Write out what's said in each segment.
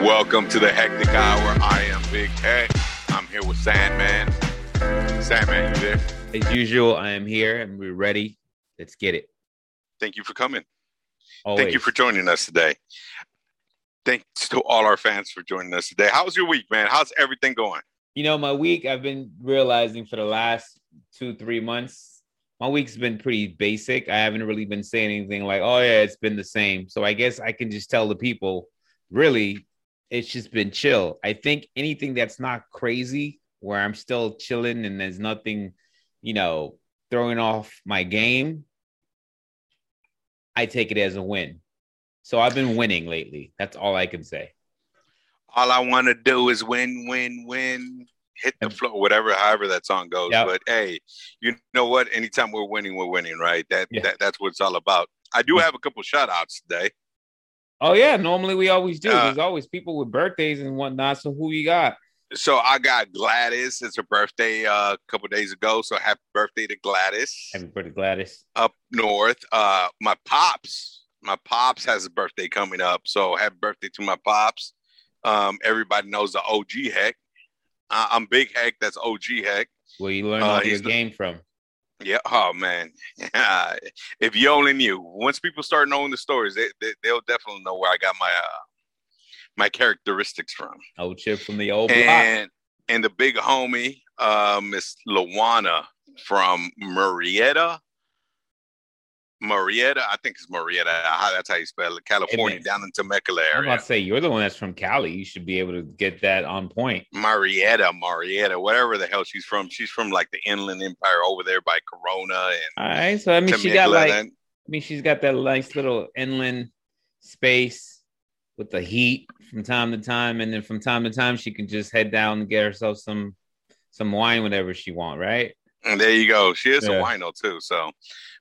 Welcome to the Hectic Hour. I am Big Hec. I'm here with Sandman. Sandman, you there? As usual, I am here and we're ready. Let's get it. Thank you for coming. Always. Thank you for joining us today. Thanks to all our fans for joining us today. How's your week, man? How's everything going? You know, my week, I've been realizing for the last two, three months, my week's been pretty basic. I haven't really been saying anything like, oh, yeah, it's been the same. So I guess I can just tell the people, really, it's just been chill. I think anything that's not crazy, where I'm still chilling and there's nothing, you know, throwing off my game, I take it as a win. So I've been winning lately. That's all I can say. All I want to do is win, win, win. Hit the floor, whatever, however that song goes. Yep. But hey, you know what? Anytime we're winning, we're winning, right? That, Yeah. that that's what it's all about. I do have a couple shout outs today. Oh yeah, normally we always do. Uh, There's always people with birthdays and whatnot. So who you got? So I got Gladys. It's her birthday uh, a couple days ago. So happy birthday to Gladys Happy birthday, Gladys. up north. Uh, my pops, my pops has a birthday coming up. So happy birthday to my pops. Um, everybody knows the OG Hec. Uh, I'm Big Hec. That's OG Hec. Where you learn Uh, all your the- game from? Yeah. Oh man. if you only knew. Once people start knowing the stories, they, they they'll definitely know where I got my uh, my characteristics from. Old chip from the old block. and and the big homie, uh, Miss Lawana from Murrieta. Murrieta, I think it's Murrieta. That's how you spell it. California, man. down in Temecula area. I'm about to say you're the one that's from Cali. You should be able to get that on point. Murrieta, Murrieta, whatever the hell she's from. She's from like the Inland Empire over there by Corona and All right. So I mean, she got Temecula. like, I mean, she's got that nice little inland space with the heat from time to time, and then from time to time she can just head down and get herself some some wine whenever she want. Right? And there you go. She is Yeah. a wino too. So,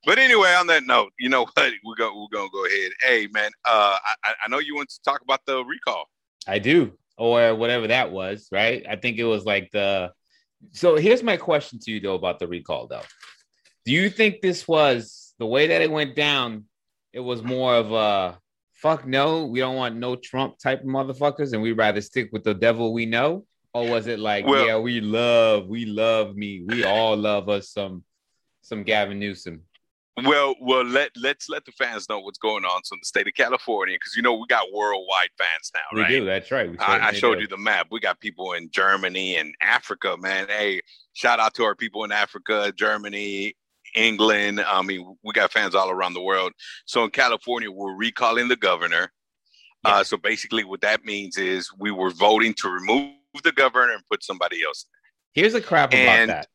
but anyway, on that note, you know what? We're gonna we're gonna go ahead. Hey man, uh, I, I- I know you want to talk about the recall. I do, or whatever that was, right? I think it was like the. So here's my question to you though about the recall though. Do you think this was the way that it went down? It was more of a fuck no, we don't want no Trump type of motherfuckers, and we'd rather stick with the devil we know, or was it like, Well- yeah, we love, we love me, we all love us some, some Gavin Newsom. Well, well, let let's let the fans know what's going on. So in the state of California, because you know we got worldwide fans now, We right? do, that's right. I, I showed do. you the map. We got people in Germany and Africa, man. Hey, shout out to our people in Africa, Germany, England. I mean, we got fans all around the world. So in California, we're recalling the governor. Uh, so basically, what that means is we were voting to remove the governor and put somebody else. Here's a crap about And- that.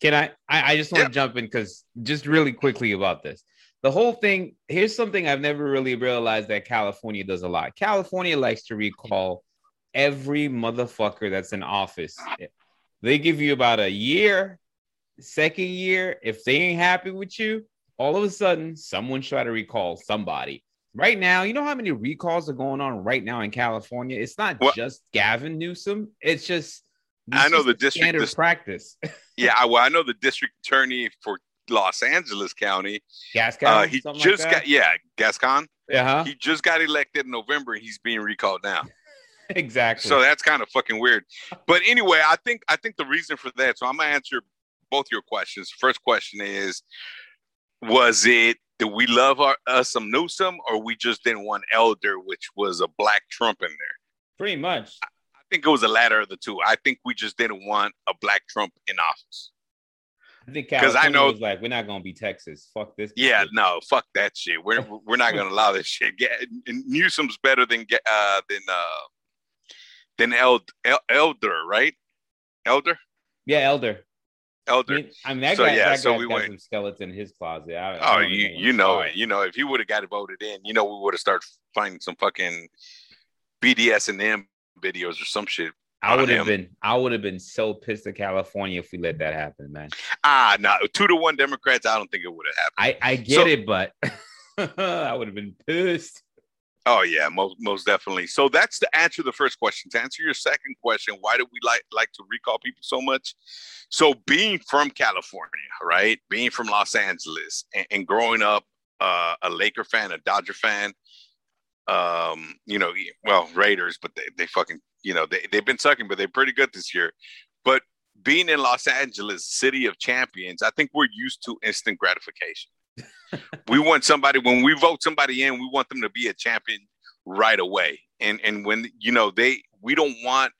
Can I, I? I just want Yeah. to jump in because just really quickly about this. The whole thing. Here's something I've never really realized that California does a lot. California likes to recall every motherfucker that's in office. They give you about a year. Second year, if they ain't happy with you, all of a sudden someone try to recall somebody. Right now, you know how many recalls are going on right now in California? It's not Well- just Gavin Newsom. It's just I know the district- standard dis- practice. Yeah, I, well, I know the district attorney for Los Angeles County. Gascon, Uh, he just like got yeah, Gascon. that? uh-huh. He just got elected in November. He's being recalled now. exactly. So that's kind of fucking weird. But anyway, I think I think the reason for that. So I'm gonna answer both your questions. First question is, was it did we love our, us some Newsom, or we just didn't want Elder, which was a black Trump in there? pretty much. I think it was the latter of the two. I think we just didn't want a black Trump in office. I think 'Cause California I know- was like, we're not gonna be Texas. Fuck this. Yeah, shit." no, fuck that shit. We're we're not gonna allow this shit. Get, Newsom's better than uh than uh than Eld, El, Elder, right? Elder, yeah, Elder. I Elder. mean, I mean that So, guy, yeah, that so guy's we got went- some skeleton in his closet. I, I Oh, don't you you know it. You know if he would have got it voted in, you know we would have started finding some fucking BDS and M videos or some shit. I would have been, I would have been so pissed at California if we let that happen, man. Ah, no, two to one Democrats. I don't think it would have happened. I, I get So- it, but I would have been pissed. Oh yeah, most most definitely. So that's to answer the first question. To answer your second question, why do we like like to recall people so much? So being from California, right? Being from Los Angeles and, and growing up uh, a Laker fan, a Dodger fan, Um, you know, well, Raiders, but they, they fucking, you know, they, they've been sucking, but they're pretty good this year. But being in Los Angeles, city of champions, I think we're used to instant gratification. We want somebody when we vote somebody in, we want them to be a champion right away. And and when you know they we don't want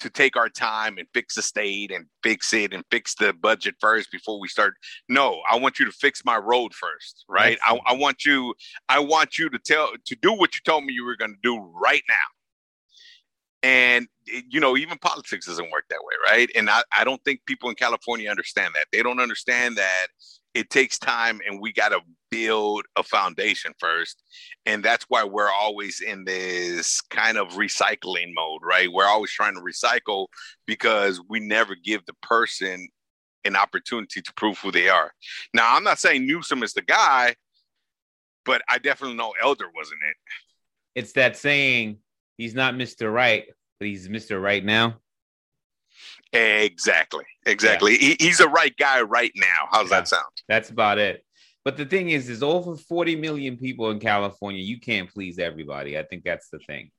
to take our time and fix the state and fix it and fix the budget first before we start. No, I want you to fix my road first, right? I, I, want you, I want you to tell to do what you told me you were going to do right now. And you know, even politics doesn't work that way, right? And I, I don't think people in California understand that. They don't understand that it takes time and we got to build a foundation first. And that's why we're always in this kind of recycling mode right? We're always trying to recycle because we never give the person an opportunity to prove who they are. Now i'm not saying newsom is the guy but i definitely know elder wasn't it. It's that saying he's not mr right but he's mr right now Exactly. Exactly. Yeah. He, he's the right guy right now. How's yeah, that sound? That's about it. But the thing is, there's over 40 million people in California. You can't please everybody. I think that's the thing.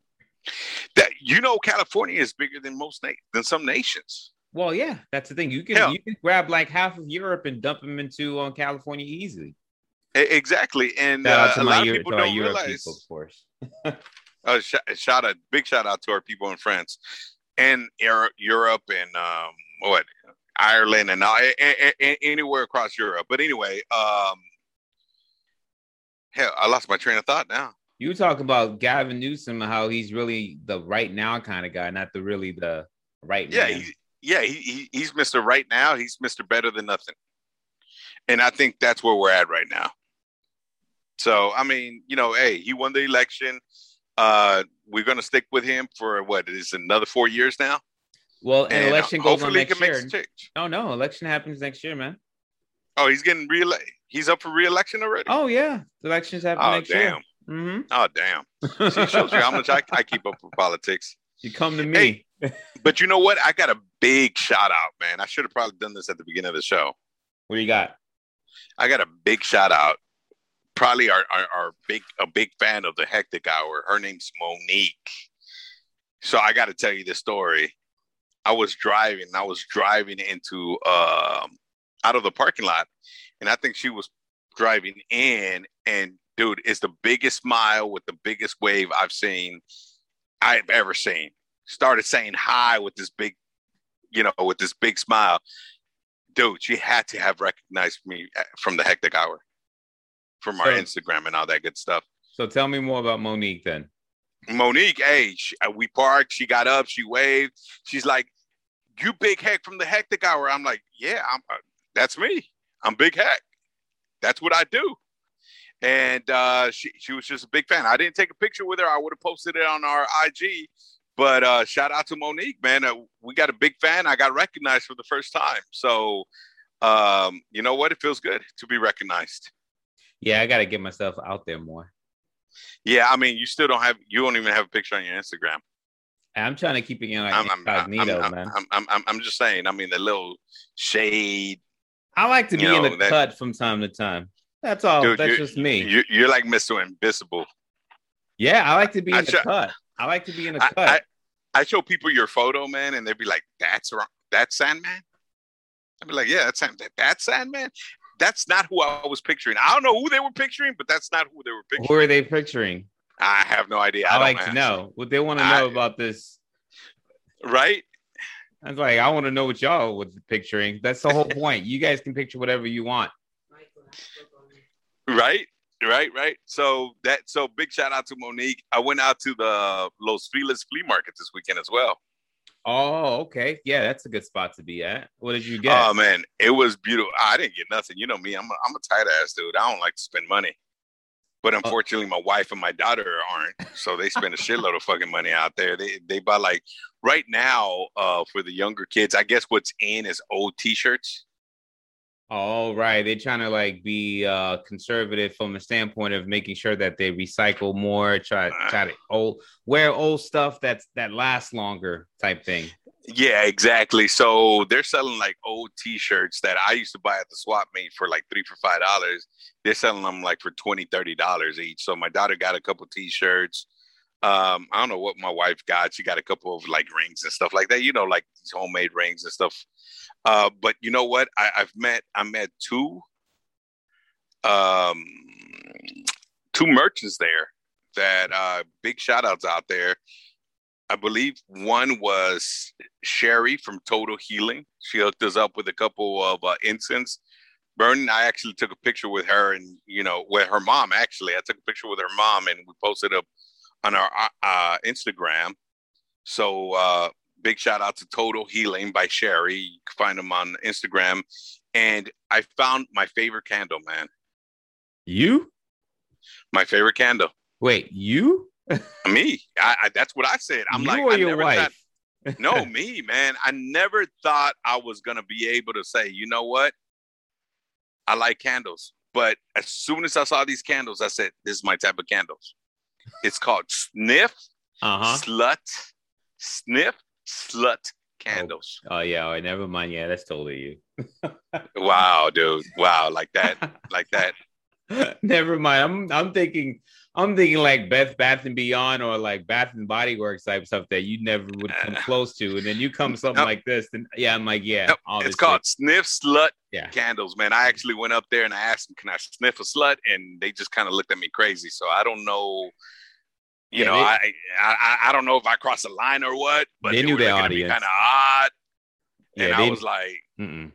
That you know, California is bigger than most na- than some nations. Well, yeah, that's the thing. You can Hell. you can grab like half of Europe and dump them into on uh, California easily. Exactly, and uh, a lot of people don't realize. People, of course. uh, sh- shout out, big shout out to our people in France and Europe and um, what Ireland and all, anywhere across Europe. But anyway, um, hell, I lost my train of thought now. You talk about Gavin Newsom, how he's really the right now kind of guy, not the really the right. Yeah, he, yeah, he, he's Mister Right Now. He's Mister Better than Nothing, and I think that's where we're at right now. So I mean, you know, hey, he won the election. Uh, we're going to stick with him for what is another four years now. Well, an election goes on next year. Oh no, election happens next year, man. Oh, he's getting re He's up for re-election already. Oh yeah, the elections happen oh, next damn. year. Mm-hmm. Oh damn! See, shows you how much I, I keep up with politics. You come to me. Hey, but you know what? I got a big shout out, man. I should have probably done this at the beginning of the show. What do you got? I got a big shout out probably are, are, are big a big fan of the hectic hour. Her name's Monique. So I got to tell you the story. I was driving. I was driving into um, out of the parking lot, and I think she was driving in. And dude, it's the biggest smile with the biggest wave I've seen. I've ever seen. Started saying hi with this big, you know, with this big smile. Dude, she had to have recognized me uh, from the hectic hour from our so, Instagram and all that good stuff. So tell me more about Monique then. Monique, hey, she, uh, we parked. She got up. She waved. She's like, "You big heck from the hectic hour." I'm like, "Yeah, I'm. Uh, that's me. I'm big heck. That's what I do." And uh, she she was just a big fan. I didn't take a picture with her. I would have posted it on our IG. But uh, shout out to Monique, man. Uh, we got a big fan. I got recognized for the first time. So um, you know what? It feels good to be recognized. Yeah, I got to get myself out there more. Yeah, I mean, you still don't have, you don't even have a picture on your Instagram. I'm trying to keep it in like I'm, incognito, I'm, man. I'm, I'm, I'm, just saying. I mean, the little shade. I like to be know, in the that, cut from time to time. That's all. Dude, That's just me. You're, you're, like Mr. Invisible. Yeah, I like to be in I the cut. I like to be in the cut. I, I, show people your photo, man, and they'd be like, "That's wrong. That's Sandman." I'd be like, "Yeah, that's Sandman. That's Sandman." That's not who I was picturing. I don't know who they were picturing, but that's not who they were picturing. Who are they picturing? I have no idea. I, I like to know what they want to know I, about this. Right? I was like, I want to know what y'all was picturing. That's the whole point. You guys can picture whatever you want. Right, right, right. So that so big shout out to Monique. I went out to the Los Feliz flea market this weekend as well. Oh, okay. Yeah, that's a good spot to be at. What did you get? Oh man, it was beautiful. I didn't get nothing. You know me. I'm a, I'm a tight ass dude. I don't like to spend money. But oh. unfortunately, my wife and my daughter aren't. So they spend a shitload of fucking money out there. They they buy like right now uh, for the younger kids. I guess what's in is old T-shirts. All right, they're trying to like be uh, conservative from a standpoint of making sure that they recycle more, try uh. try to old wear old stuff that's that lasts longer type thing. Yeah, exactly. So they're selling like old T-shirts that I used to buy at the swap meet for like three for five dollars. They're selling them like for twenty, thirty dollars each. So my daughter got a couple T-shirts. Um, I don't know what my wife got. She got a couple of like rings and stuff like that. You know, like these homemade rings and stuff. Uh, but you know what? I, I've met I met two um two merchants there that uh big shout outs out there. I believe one was Sherry from Total Healing. She hooked us up with a couple of uh, incense burning. I actually took a picture with her and you know with her mom. Actually, I took a picture with her mom and we posted up on our uh, uh Instagram. So uh, big shout out to Total Healing by Sherry. You can find them on Instagram. And I found my favorite candle, man. You? My favorite candle. Wait, you? me. I, I, that's what I said. I'm you like, or I your never wife? thought- no, me, man. I never thought I was gonna be able to say, you know what? I like candles. But as soon as I saw these candles, I said, this is my type of candles. It's called sniff, Uh-huh. slut, sniff, slut candles. Oh yeah, all right, never mind. Yeah, that's totally you. Wow, dude. Wow, like that, like that. Never mind. I'm I'm thinking I'm thinking like Beth Bath and Beyond or like Bath and Body Works type stuff that you never would come close to, and then you come something Nope. like this, then yeah, I'm like, yeah, Nope. It's called sniff slut Yeah. candles, man. I actually went up there and I asked them, "Can I sniff a slut?" And they just kind of looked at me crazy. So I don't know. You Yeah, know, they- I, I I don't know if I crossed the line or what, but They knew their looking at me audience. kind of odd, and Yeah, I was like, Mm-mm.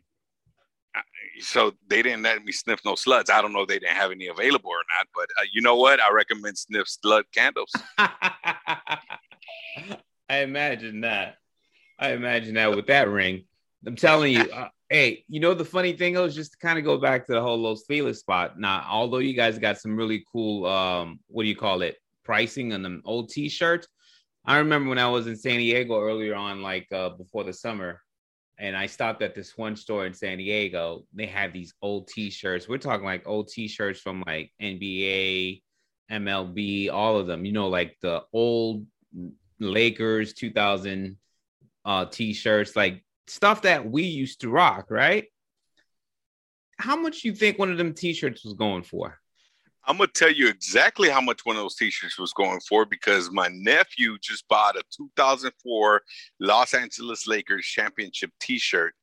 So they didn't let me sniff no sluts. I don't know if they didn't have any available or not, but uh, you know what? I recommend sniff slut candles. I imagine that. I imagine that with that ring. I'm telling you, uh, hey, you know the funny thing is just to kind of go back to the whole Los Feliz spot. Now, although you guys got some really cool, um, what do you call it, pricing on them old T-shirts. I remember when I was in San Diego earlier on, like uh, before the summer, and I stopped at this one store in San Diego. They had these old T-shirts. We're talking like old T-shirts from like NBA, MLB, all of them. You know, like the old Lakers 2000 uh, T-shirts, like stuff that we used to rock, right? How much you think one of them T-shirts was going for? I'm gonna tell you exactly how much one of those T-shirts was going for because my nephew just bought a 2004 Los Angeles Lakers championship T-shirt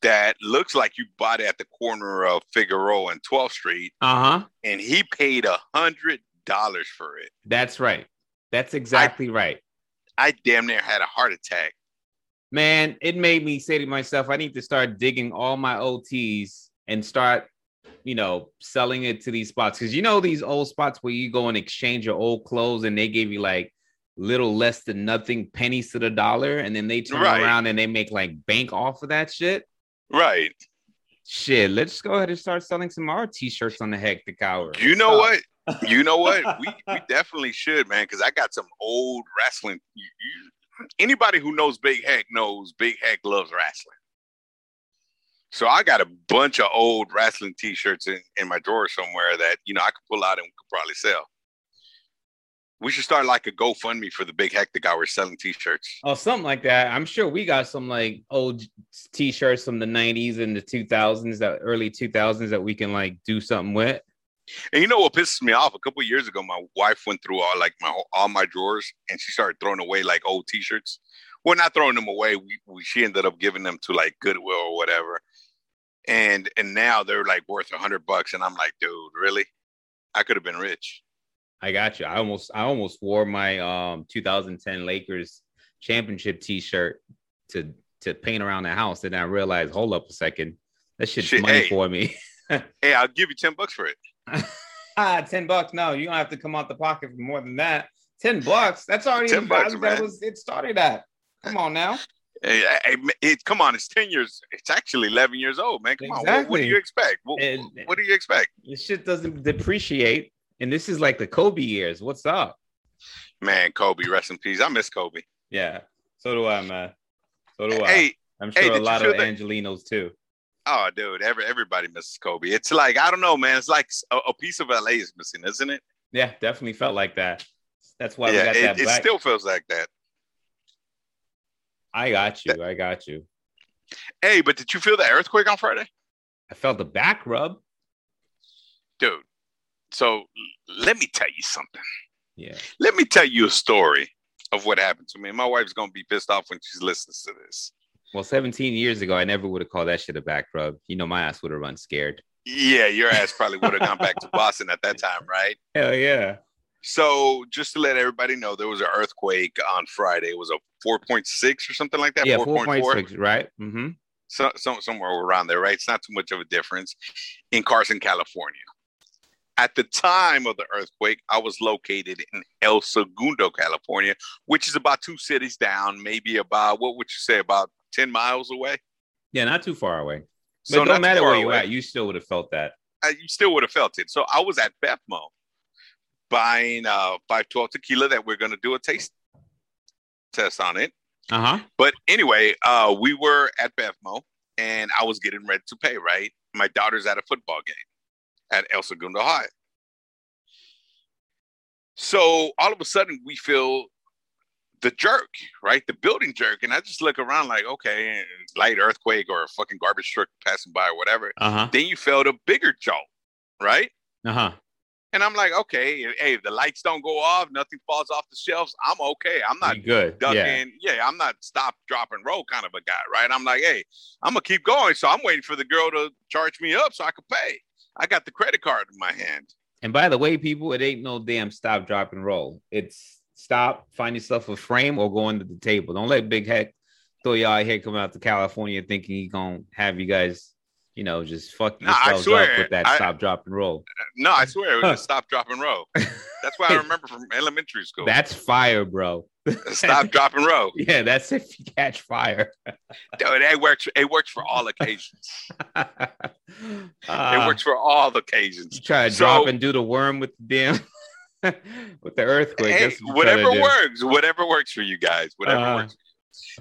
that looks like you bought it at the corner of Figueroa and 12th Street, Uh huh. and he paid a hundred dollars for it. That's right. That's exactly right. I damn near had a heart attack. Man, it made me say to myself, I need to start digging all my OTs and start, you know, selling it to these spots. Cause you know, these old spots where you go and exchange your old clothes and they give you like little less than nothing pennies to the dollar. And then they turn Right. around and they make like bank off of that shit. Right. Shit, let's go ahead and start selling some more t-shirts on the hectic hour. You know what? You know what? We we definitely should, man, because I got some old wrestling. Anybody who knows Big Hec knows Big Hec loves wrestling. So I got a bunch of old wrestling T-shirts in, in my drawer somewhere that you know I could pull out and could probably sell. We should start like a GoFundMe for the Big Hectic Hour selling T-shirts. Oh, something like that. I'm sure we got some like old t-shirts from the 90s and the 2000s, that early 2000s that we can like do something with. And you know what pisses me off? A couple years ago, my wife went through all like my all my drawers, and she started throwing away like old T-shirts. Well, not throwing them away. We, we she ended up giving them to like Goodwill or whatever. And and now they're like worth a hundred bucks, and I'm like, dude, really? I could have been rich. I got you. I almost I almost wore my um 2010 Lakers championship t-shirt to to paint around the house. And I realized, hold up a second, that shit's Shit, money hey. for me. Hey, I'll give you ten bucks for it. ah, 10 bucks. No, you don't have to come out the pocket for more than that. 10 bucks. That's already 10 bucks, that was it started at. Come on now. Hey, hey, it, come on, it's ten years. It's actually eleven years old, man. Come on, what, what do you expect? What, And- what do you expect, This shit doesn't depreciate. And this is like the Kobe years. What's up? man? Kobe, rest in peace. I miss Kobe. Yeah. So do I, man. So do I. Hey, I'm sure did a lot of that- Angelinos too. Oh, dude, every, everybody misses Kobe. It's like I don't know, man. It's like a, a piece of LA is missing, isn't it? Yeah, definitely felt like that. That's why we yeah, got that it, it still feels like that. I got you. I got you. Hey, but did you feel the earthquake on Friday, I felt the back rub. dude? So let me tell you something. Yeah. Let me tell you a story of what happened to me. My wife's gonna be pissed off when she listens to this. Well, 17 years ago, I never would have called that shit a back rub. You know, my ass would have run scared. Yeah, your ass probably would have gone back to Boston at that time, right? Hell yeah. So just to let everybody know, there was an earthquake on Friday. It was a 4.6 or something like that. Yeah, 4.6, right? Mm-hmm. So, so, somewhere around there, right? It's not too much of a difference in Carson, California. At the time of the earthquake, I was located in El Segundo, California, which is about two cities down, maybe about what would you say, about 10 miles away? Yeah, not too far away. But So it not don't too matter where you away. at, you still would have felt that. I, you still would have felt it. So I was at BevMo buying uh 512 tequila that we're gonna do a taste test on it. Uh-huh. But anyway, uh we were at BevMo and I was getting ready to pay, right? My daughter's at a football game at El Segundo High. So all of a sudden we feel the jerk, right? The building jerk. And I just look around like, okay, light earthquake or a fucking garbage truck passing by or whatever. Uh-huh. Then you felt a bigger jolt, right? Uh-huh. And I'm like, okay, hey, if the lights don't go off, nothing falls off the shelves, I'm okay. I'm not You good. ducking. Yeah. Yeah. I'm not stop, drop, and roll kind of a guy, right? I'm like, hey, I'm gonna keep going. So I'm waiting for the girl to charge me up so I can pay. I got the credit card in my hand. And by the way, people, it ain't no damn stop, drop, and roll. It's stop, find yourself a frame, or go under the table. Don't let Big Hec throw y'all out here coming out to California thinking he gonna have you guys, you know, just fuck I yourselves up with that I- stop, drop, and roll. No, I swear it was a stop, drop, and roll. That's what I remember from elementary school. That's fire, bro. stop, drop, and roll. Yeah, that's if you catch fire. Dude, it works. It works for all occasions. uh, it works for all occasions. You try to So- drop and do the worm with the damn with the earthquake. Hey, That's what you try to whatever works, whatever works for you guys, whatever Uh-huh. works.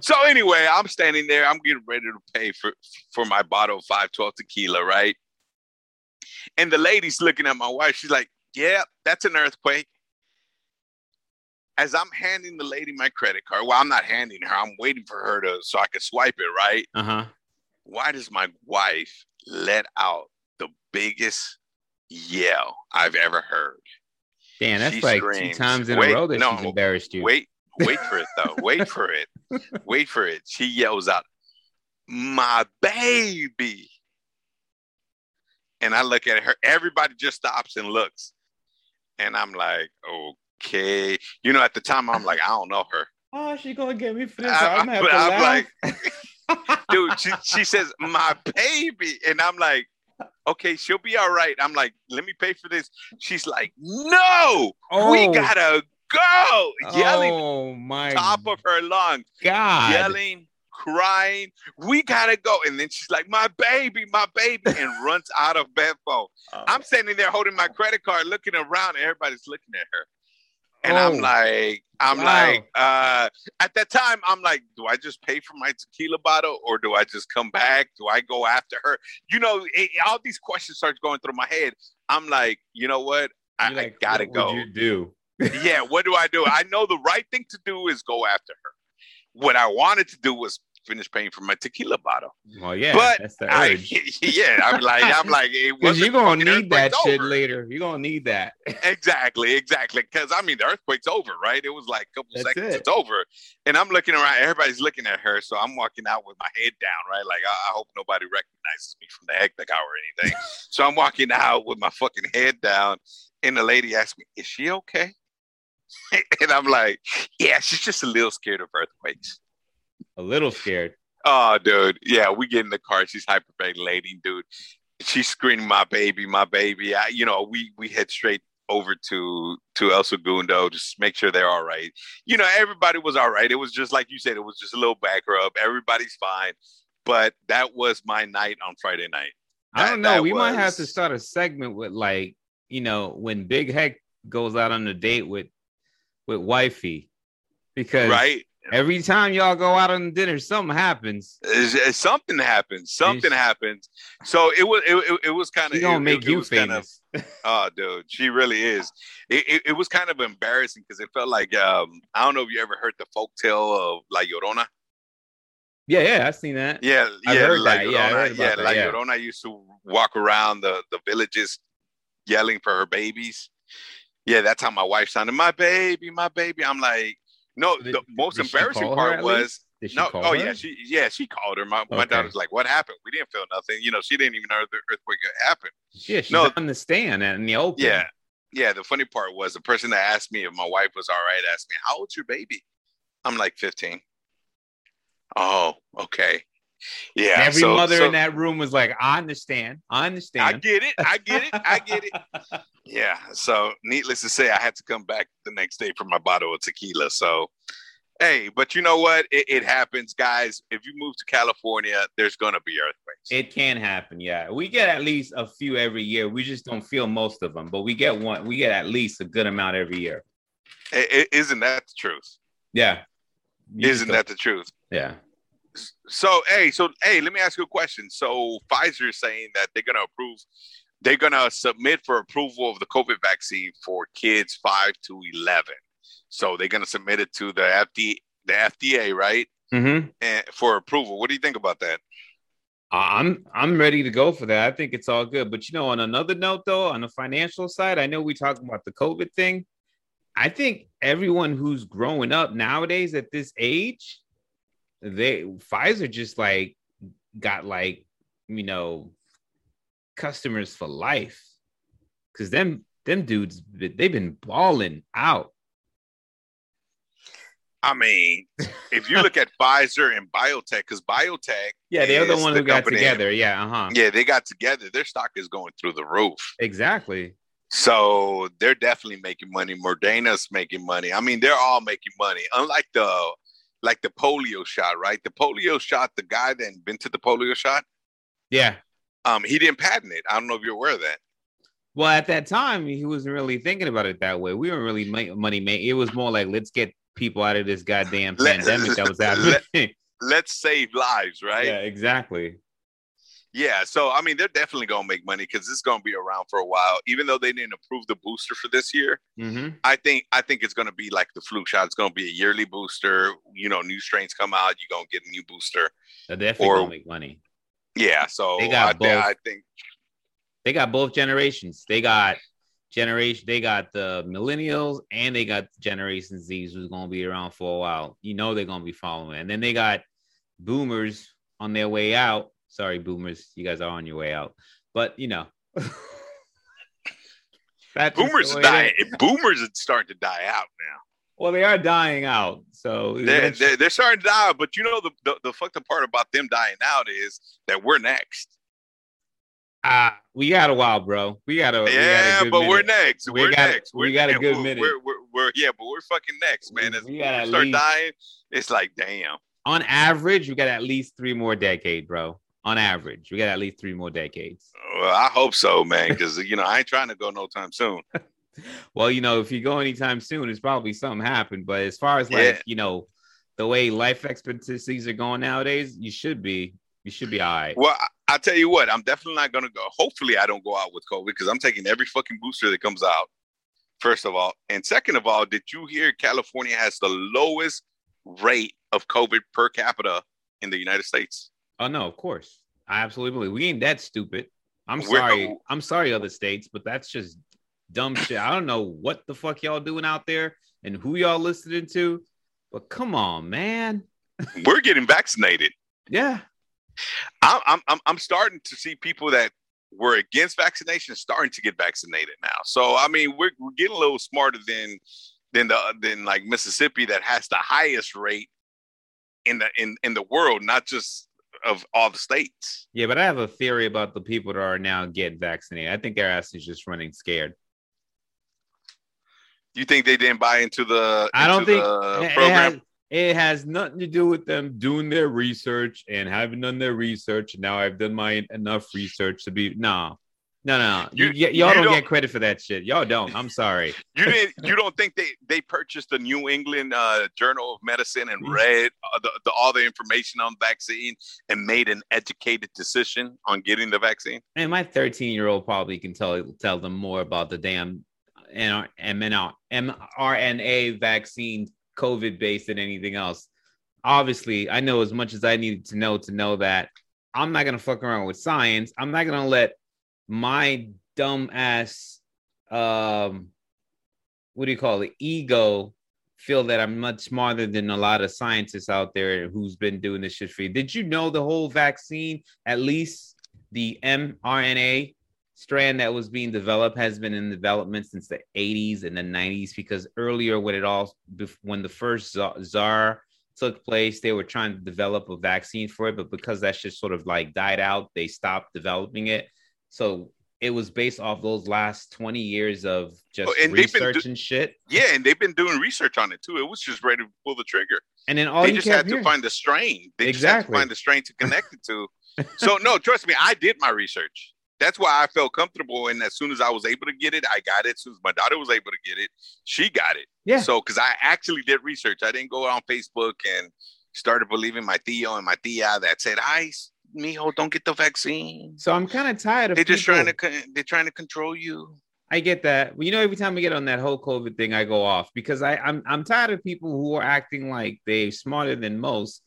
So anyway, I'm standing there. I'm getting ready to pay for for my bottle of 512 tequila, right? And the lady's looking at my wife. She's like, "Yeah, that's an earthquake." As I'm handing the lady my credit card, well, I'm not handing her. I'm waiting for her to so I can swipe it, right? Uh huh. Why does my wife let out the biggest yell I've ever heard? Damn, that's She like two times in Wait, a row that no, she's embarrassed you. Wait, wait for it though. Wait for it. Wait for it. She yells out, "My baby!" And I look at her. Everybody just stops and looks, and I'm like, "Okay." You know, at the time, I'm like, "I don't know her." Oh, she gonna get me for this. I- I'm, I'm- I'm like, dude, she, she says, my baby. And I'm like, okay, she'll be all right. I'm like, let me pay for this. She's like, no, we Oh. gotta go. Yelling oh my top of her lungs, god! yelling, crying, we gotta go. And then she's like, my baby, my baby, and runs out of BevMo. Oh. I'm standing there holding my credit card, looking around, and everybody's looking at her. And I'm Oh. like, I'm Wow. like, uh, at that time, I'm like, do I just pay for my tequila bottle or do I just come back? Do I go after her? You know, it, all these questions start going through my head. I'm like, you know what? I, like, I gotta what go. you do? Yeah, what do I do? I know the right thing to do is go after her. What I wanted to do was finish paying for my tequila bottle. Well, yeah, but that's the I, yeah, I'm like, I'm like, it Because you're gonna need that earthquake's shit over. later. You're gonna need that. Exactly, exactly. Because I mean, the earthquake's over, right? It was like a couple That's seconds. it. It's over, and I'm looking around. Everybody's looking at her, so I'm walking out with my head down, right? Like I, I hope nobody recognizes me from the hectic hour or anything. so I'm walking out with my fucking head down, and the lady asked me, "Is she okay?" and I'm like, "Yeah, she's just a little scared of earthquakes." A little scared. Oh, dude. Yeah, we get in the car. She's hyperventilating, dude. She's screaming, "My baby, my baby!" I, you know, we we head straight over to to El Segundo, just make sure they're all right. You know, everybody was all right. It was just like you said, it was just a little back rub. Everybody's fine. But that was my night on Friday night. I don't know. that We might have to start a segment with like, you know, when Big Hec goes out on a date with with wifey, because Right? every time y'all go out on dinner, something happens. Something happens. Something She's- happens. So it was it, it, it was kind of gonna make you famous. Oh, dude, she really is. It, it, it was kind of embarrassing because it felt like um, I don't know if you ever heard the folk tale of La Llorona. yeah, yeah, I've seen that. Yeah, I've yeah, heard La that. Yeah, I heard about Yeah, that, La yeah. Llorona used to walk around the the villages yelling for her babies. Yeah, that's how my wife sounded. My baby, my baby. I'm like, no. Did- the most embarrassing part was least? Did she no. Oh her? yeah, she yeah she called her. My my daughter's like, what happened? We didn't feel nothing. You know, she didn't even know the earthquake happened. Yeah, she's No. on the stand and in the open. Yeah, yeah. The funny part was the person that asked me if my wife was all right asked me, "How old's your baby?" I'm like 15. Oh, okay. Yeah. And every so- mother so- in that room was like, I understand. I understand. I get it. I get it. I get it. Yeah. So, needless to say, I had to come back the next day for my bottle of tequila. So, hey, but you know what? It, it happens, guys. If you move to California, there's gonna be earthquakes. It can happen, yeah. We get at least a few every year. We just don't feel most of them, but we get one. We get at least a good amount every year. Isn't that the truth? Yeah. You Isn't that the truth? Yeah. So, hey, so hey, let me ask you a question. So, Pfizer is saying that they're gonna approve, they're gonna submit for approval of the COVID vaccine for kids five to eleven. So they're gonna submit it to the FDA, the FDA, right? Mm-hmm. And for approval. What do you think about that? I'm I'm ready to go for that. I think it's all good. But you know, on another note though, on the financial side, I know we talked about the COVID thing. I think everyone who's growing up nowadays at this age, they Pfizer just like got like, you know, customers for life. Cause them them dudes they've been balling out. I mean, if you look at Pfizer and BioNTech, because BioNTech, Yeah, they're the one who got together. Yeah, uh-huh. Yeah, they got together. Their stock is going through the roof. Exactly. So they're definitely making money. Moderna's making money. I mean, they're all making money. Unlike the like the polio shot, right? The polio shot, the guy that invented the polio shot, Yeah. um, he didn't patent it. I don't know if you're aware of that. Well, at that time, he wasn't really thinking about it that way. We weren't really ma- money made. It was more like, let's get people out of this goddamn Let- pandemic that was let- happening. Let's save lives, right? Yeah, exactly. Yeah, so I mean, they're definitely gonna make money because it's gonna be around for a while. Even though they didn't approve the booster for this year, Mm-hmm. I think I think it's gonna be like the flu shot. It's gonna be a yearly booster. You know, new strains come out, you're gonna get a new booster. They're definitely Or- gonna make money. Yeah, so They got I, both. I think They got both generations. They got generation. They got the millennials and they got Generation Z, who's gonna be around for a while. You know they're gonna be following. And then they got boomers on their way out. Sorry, boomers, you guys are on your way out. But you know. That's just boomers are dying. is. Boomers are starting to die out now. Well, they are dying out. So They're, they're, they're starting to die out. But you know the, the the fucked up part about them dying out is that we're next. ah, we got a while, bro. We got a we got a yeah, good but we're next. We We are got- next. we We're got a good we're, minute. We're, we're, we're- yeah, but we're fucking next, man. As We we start least- dying, it's like damn. On average, we got at least three more decades, bro. On average, we got at least three more decades. Well, I hope so, man, because you know I ain't trying to go no time soon. Well, you know, if you go anytime soon, it's probably something happened. But as far as like, Yeah. you know, the way life expectancies are going nowadays, you should be, you should be all right. Well, I, I tell you what, I'm definitely not gonna go. Hopefully, I don't go out with COVID because I'm taking every fucking booster that comes out. First of all, and second of all, did you hear California has the lowest rate of COVID per capita in the United States? Oh no, of course, I absolutely believe we ain't that stupid. I'm We're- sorry, I'm sorry, other states, but that's just dumb shit. I don't know what the fuck y'all doing out there and who y'all listening to, but come on, man. We're getting vaccinated. Yeah, I'm, I'm, I'm, I'm starting to see people that were against vaccination starting to get vaccinated now. So I mean, we're, we're getting a little smarter than than the than like Mississippi that has the highest rate in the in in the world, not just of all the states. yeah, but I have a theory about the people that are now getting vaccinated. I think their ass is just running scared. You think they didn't buy into the? I don't think it, has, it has nothing to do with them doing their research and having done their research. Now I've done my enough research to be no, no, no. You, You- y- y'all you don't, don't- get credit for that shit. Y'all don't. I'm sorry. You didn't. You don't think they they purchased the New England uh, Journal of Medicine and Mm. read uh, the, the, all the information on vaccine and made an educated decision on getting the vaccine? And my 13 year old probably can tell tell them more about the damn mRNA vaccine, COVID based than anything else. Obviously, I know as much as I needed to know to know that I'm not gonna fuck around with science. I'm not gonna let my dumb ass um what do you call it? Ego feel that I'm much smarter than a lot of scientists out there who's been doing this shit for you. Did you know the whole vaccine, at least the mRNA strand that was being developed, has been in development since the 80s and the 90s? Because earlier, when it all, when the first SARS took place, they were trying to develop a vaccine for it, but because that shit sort of like died out, they stopped developing it. So it was based off those last 20 years of just oh, and research do- and shit. Yeah, and they've been doing research on it too. It was just ready to pull the trigger. And then all they just had to find the strain. They exactly. just had to find the strain to connect it to. so no, trust me, I did my research. That's why I felt comfortable. And as soon as I was able to get it, I got it. As soon as my daughter was able to get it, she got it. Yeah. So because I actually did research, I didn't go on Facebook and started believing my Theo and my Thea that said, "Ice, mijo, don't get the vaccine. So I'm kind of tired of. They're just trying to. They're trying to control you. I get that. Well, you know, every time we get on that whole COVID thing, I go off because I, I'm I'm tired of people who are acting like they're smarter than most,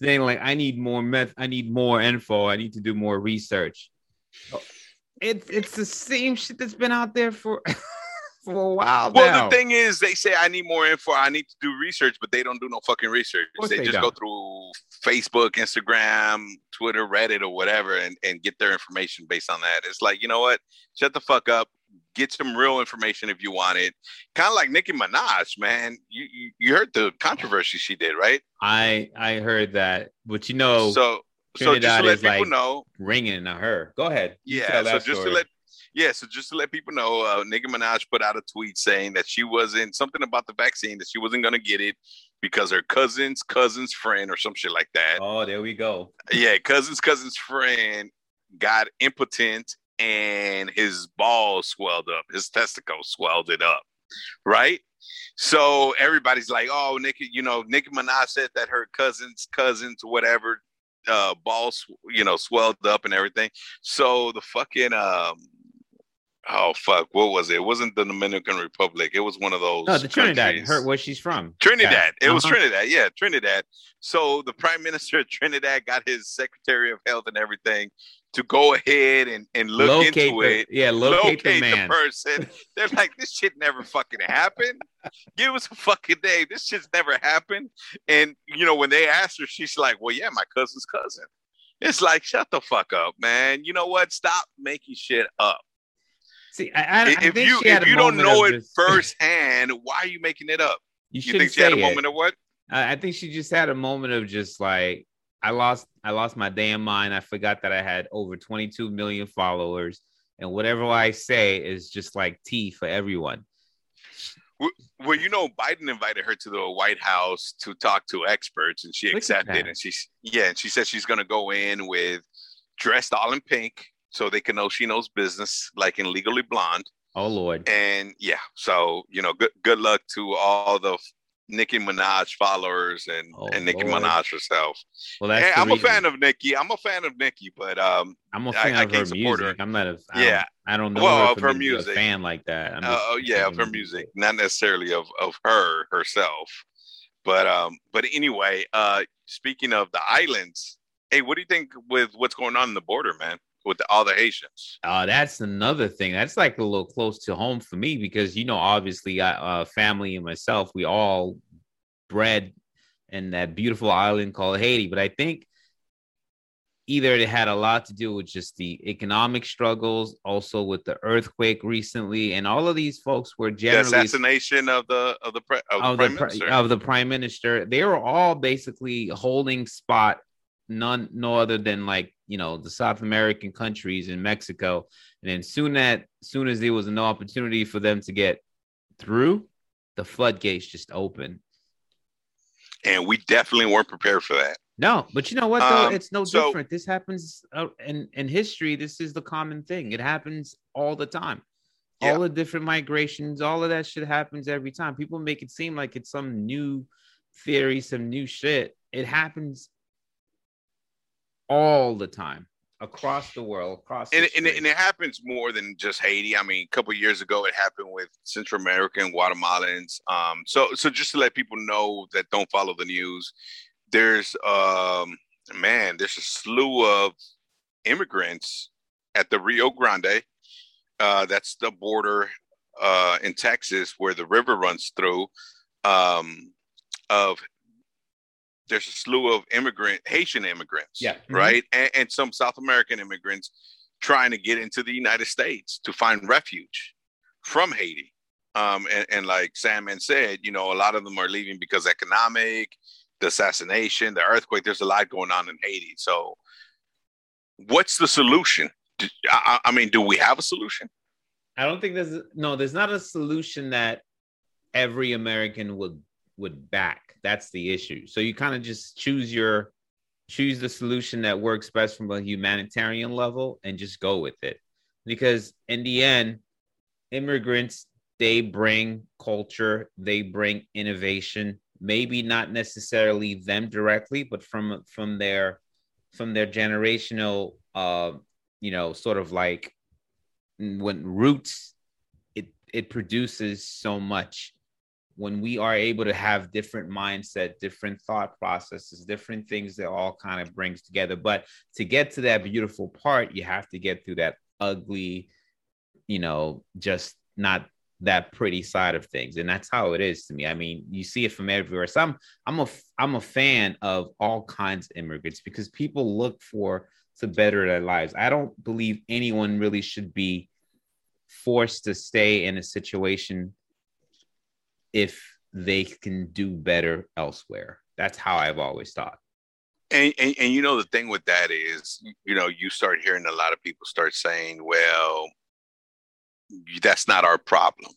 saying like, I need more meth, I need more info, I need to do more research. Oh, it's it's the same shit that's been out there for for a while. Well, now. the thing is, they say I need more info. I need to do research, but they don't do no fucking research. They, they, just don't. go through Facebook, Instagram, Twitter, Reddit, or whatever, and and get their information based on that. It's like you know what? Shut the fuck up. Get some real information if you want it. Kind of like Nicki Minaj, man. You, you you heard the controversy she did, right? I I heard that, but you know, so so just to let people like know, ringing to her. Go ahead. Yeah. So just story. to let yeah, so just to let people know, uh, Nicki Minaj put out a tweet saying that she wasn't something about the vaccine that she wasn't gonna get it because her cousin's cousin's friend or some shit like that. Oh, there we go. Yeah, cousin's cousin's friend got impotent and his balls swelled up, his testicles swelled it up, right? So everybody's like, "Oh, Nicki, you know, Nicki Minaj said that her cousin's cousins, whatever, uh, balls, you know, swelled up and everything." So the fucking um, oh fuck, what was it? It wasn't the Dominican Republic. It was one of those. No, the Trinidad. Her where she's from. Trinidad. Yeah. It uh-huh. was Trinidad. Yeah, Trinidad. So the Prime Minister of Trinidad got his Secretary of Health and everything to go ahead and, and look locate into the, it. Yeah, locate, locate the, the, person. They're like, this shit never fucking happened. Give us a fucking day. This shit's never happened. And you know, when they asked her, she's like, Well, yeah, my cousin's cousin. It's like, shut the fuck up, man. You know what? Stop making shit up. See, I, I, if you if you don't know it firsthand, why are you making it up? You, you think she had a moment it. of what? I think she just had a moment of just like I lost I lost my damn mind. I forgot that I had over 22 million followers, and whatever I say is just like tea for everyone. Well, you know, Biden invited her to the White House to talk to experts, and she Look accepted. And she's yeah, and she said she's going to go in with dressed all in pink, so they can know she knows business, like in Legally Blonde. Oh Lord. And yeah, so you know, good good luck to all the Nicki Minaj followers and oh, and Nicki Lord. Minaj herself. Well, that's I'm reason. a fan of Nicki. I'm a fan of Nicki, but um, I'm a fan I, of I her music. Her. I'm not a I yeah. I don't know well, her of her music. fan like that. Oh uh, yeah, of her music, not necessarily of of her herself. But um, but anyway, uh, speaking of the islands, hey, what do you think with what's going on in the border, man? With all the Haitians. Uh, that's another thing. That's like a little close to home for me because you know, obviously, I, uh, family and myself, we all bred in that beautiful island called Haiti. But I think either it had a lot to do with just the economic struggles, also with the earthquake recently, and all of these folks were generally the assassination of the of the, pre- of, of the, prime minister. of the prime minister. They were all basically holding spot none no other than like you know the South American countries in Mexico, and then soon that soon as there was no opportunity for them to get through, the floodgates just opened. And we definitely weren't prepared for that. No, but you know what though? Um, it's no so, different. This happens uh, in in history. This is the common thing. It happens all the time. Yeah. All the different migrations, all of that shit happens every time. People make it seem like it's some new theory, some new shit. It happens all the time across the world, across and, and, and, it happens more than just Haiti. I mean, a couple years ago, it happened with Central American Guatemalans. Um, so so just to let people know that don't follow the news, there's um, man, there's a slew of immigrants at the Rio Grande. Uh, that's the border uh, in Texas where the river runs through um, of there's a slew of immigrant Haitian immigrants, yeah, mm-hmm. right, and, and some South American immigrants trying to get into the United States to find refuge from Haiti. Um, and, and, like Sandman said, you know, a lot of them are leaving because economic, the assassination, the earthquake. There's a lot going on in Haiti. So, what's the solution? I, I mean, do we have a solution? I don't think there's no. There's not a solution that every American would would back. That's the issue. So you kind of just choose your choose the solution that works best from a humanitarian level and just go with it. Because in the end, immigrants they bring culture, they bring innovation, maybe not necessarily them directly, but from from their from their generational uh, you know, sort of like when roots it it produces so much when we are able to have different mindset different thought processes different things that all kind of brings together. But to get to that beautiful part you have to get through that ugly you know just not that pretty side of things. And that's how it is to me. I mean you see it from everywhere. So i'm i'm a i'm a fan of all kinds of immigrants because people look for to better their lives. I don't believe anyone really should be forced to stay in a situation if they can do better elsewhere. That's how I've always thought. And, and, and you know the thing with that is, you know, you start hearing a lot of people start saying, "Well, that's not our problem."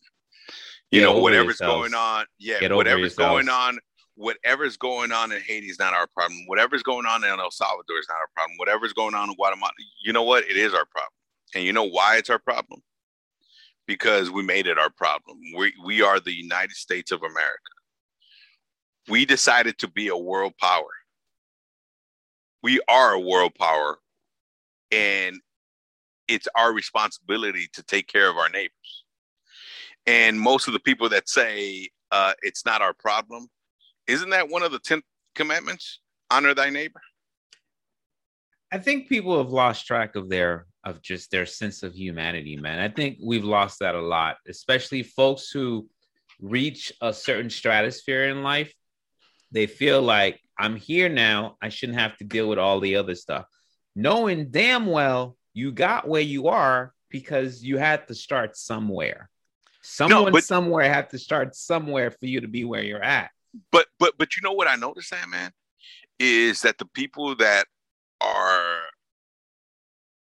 You Get know, whatever's yourselves. going on, yeah, Get whatever's going on, whatever's going on in Haiti is not our problem. Whatever's going on in El Salvador is not our problem. Whatever's going on in Guatemala, you know what? It is our problem. And you know why it's our problem? Because we made it our problem. We, we are the United States of America. We decided to be a world power. We are a world power, and it's our responsibility to take care of our neighbors. And most of the people that say uh, it's not our problem, isn't that one of the 10 commandments? Honor thy neighbor. I think people have lost track of their of just their sense of humanity, man. I think we've lost that a lot, especially folks who reach a certain stratosphere in life. They feel like I'm here now. I shouldn't have to deal with all the other stuff. Knowing damn well you got where you are because you had to start somewhere. Someone no, but, somewhere had to start somewhere for you to be where you're at. But but but you know what I noticed that man is that the people that are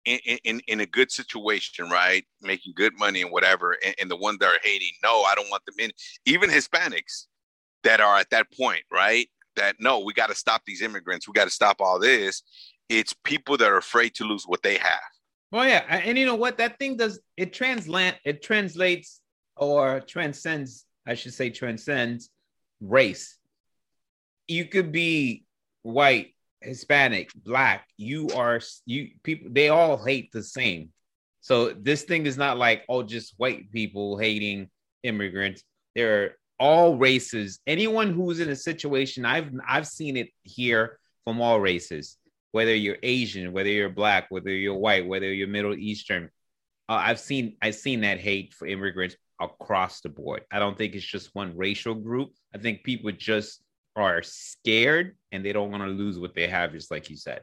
in, in, in a good situation, right, making good money and whatever, and, and the ones that are hating, no, I don't want them in. Even Hispanics that are at that point, right, that no, we got to stop these immigrants, we got to stop all this. It's people that are afraid to lose what they have. Well, yeah, and you know what? That thing does it translate it translates or transcends, I should say, transcends race. You could be white, Hispanic, black, you are you people they all hate the same. So this thing is not like oh just white people hating immigrants. There are all races. Anyone who's in a situation I've I've seen it here from all races. Whether you're Asian, whether you're black, whether you're white, whether you're Middle Eastern, uh, I've seen I've seen that hate for immigrants across the board. I don't think it's just one racial group. I think people just are scared and they don't want to lose what they have, just like you said.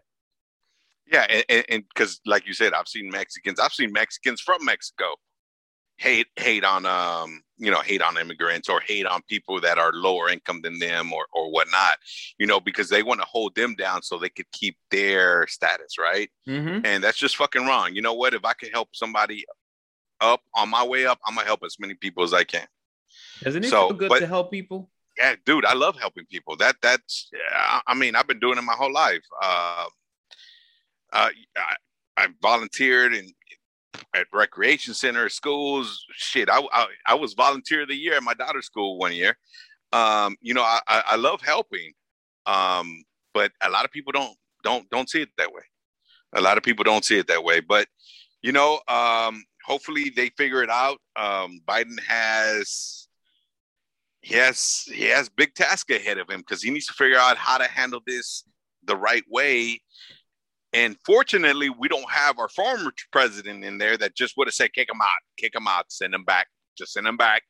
Yeah, and because like you said, I've seen Mexicans, I've seen Mexicans from Mexico hate hate on um you know hate on immigrants or hate on people that are lower income than them or or whatnot you know because they want to hold them down so they could keep their status right? Mm-hmm. and that's just fucking wrong. You know what? If i can help somebody up on my way up i'm gonna help as many people as i can. Doesn't it so, feel good but, to help people yeah, dude, I love helping people. That that's I mean, I've been doing it my whole life. Uh, uh, I, I volunteered in at recreation centers, schools. Shit, I, I, I was volunteer of the year at my daughter's school one year. Um, you know, I, I love helping, um, but a lot of people don't don't don't see it that way. A lot of people don't see it that way. But you know, um, hopefully they figure it out. Um, Biden has he has he has big task ahead of him because he needs to figure out how to handle this the right way. And fortunately, we don't have our former president in there that just would have said, "Kick him out, kick him out, send him back Just send them back.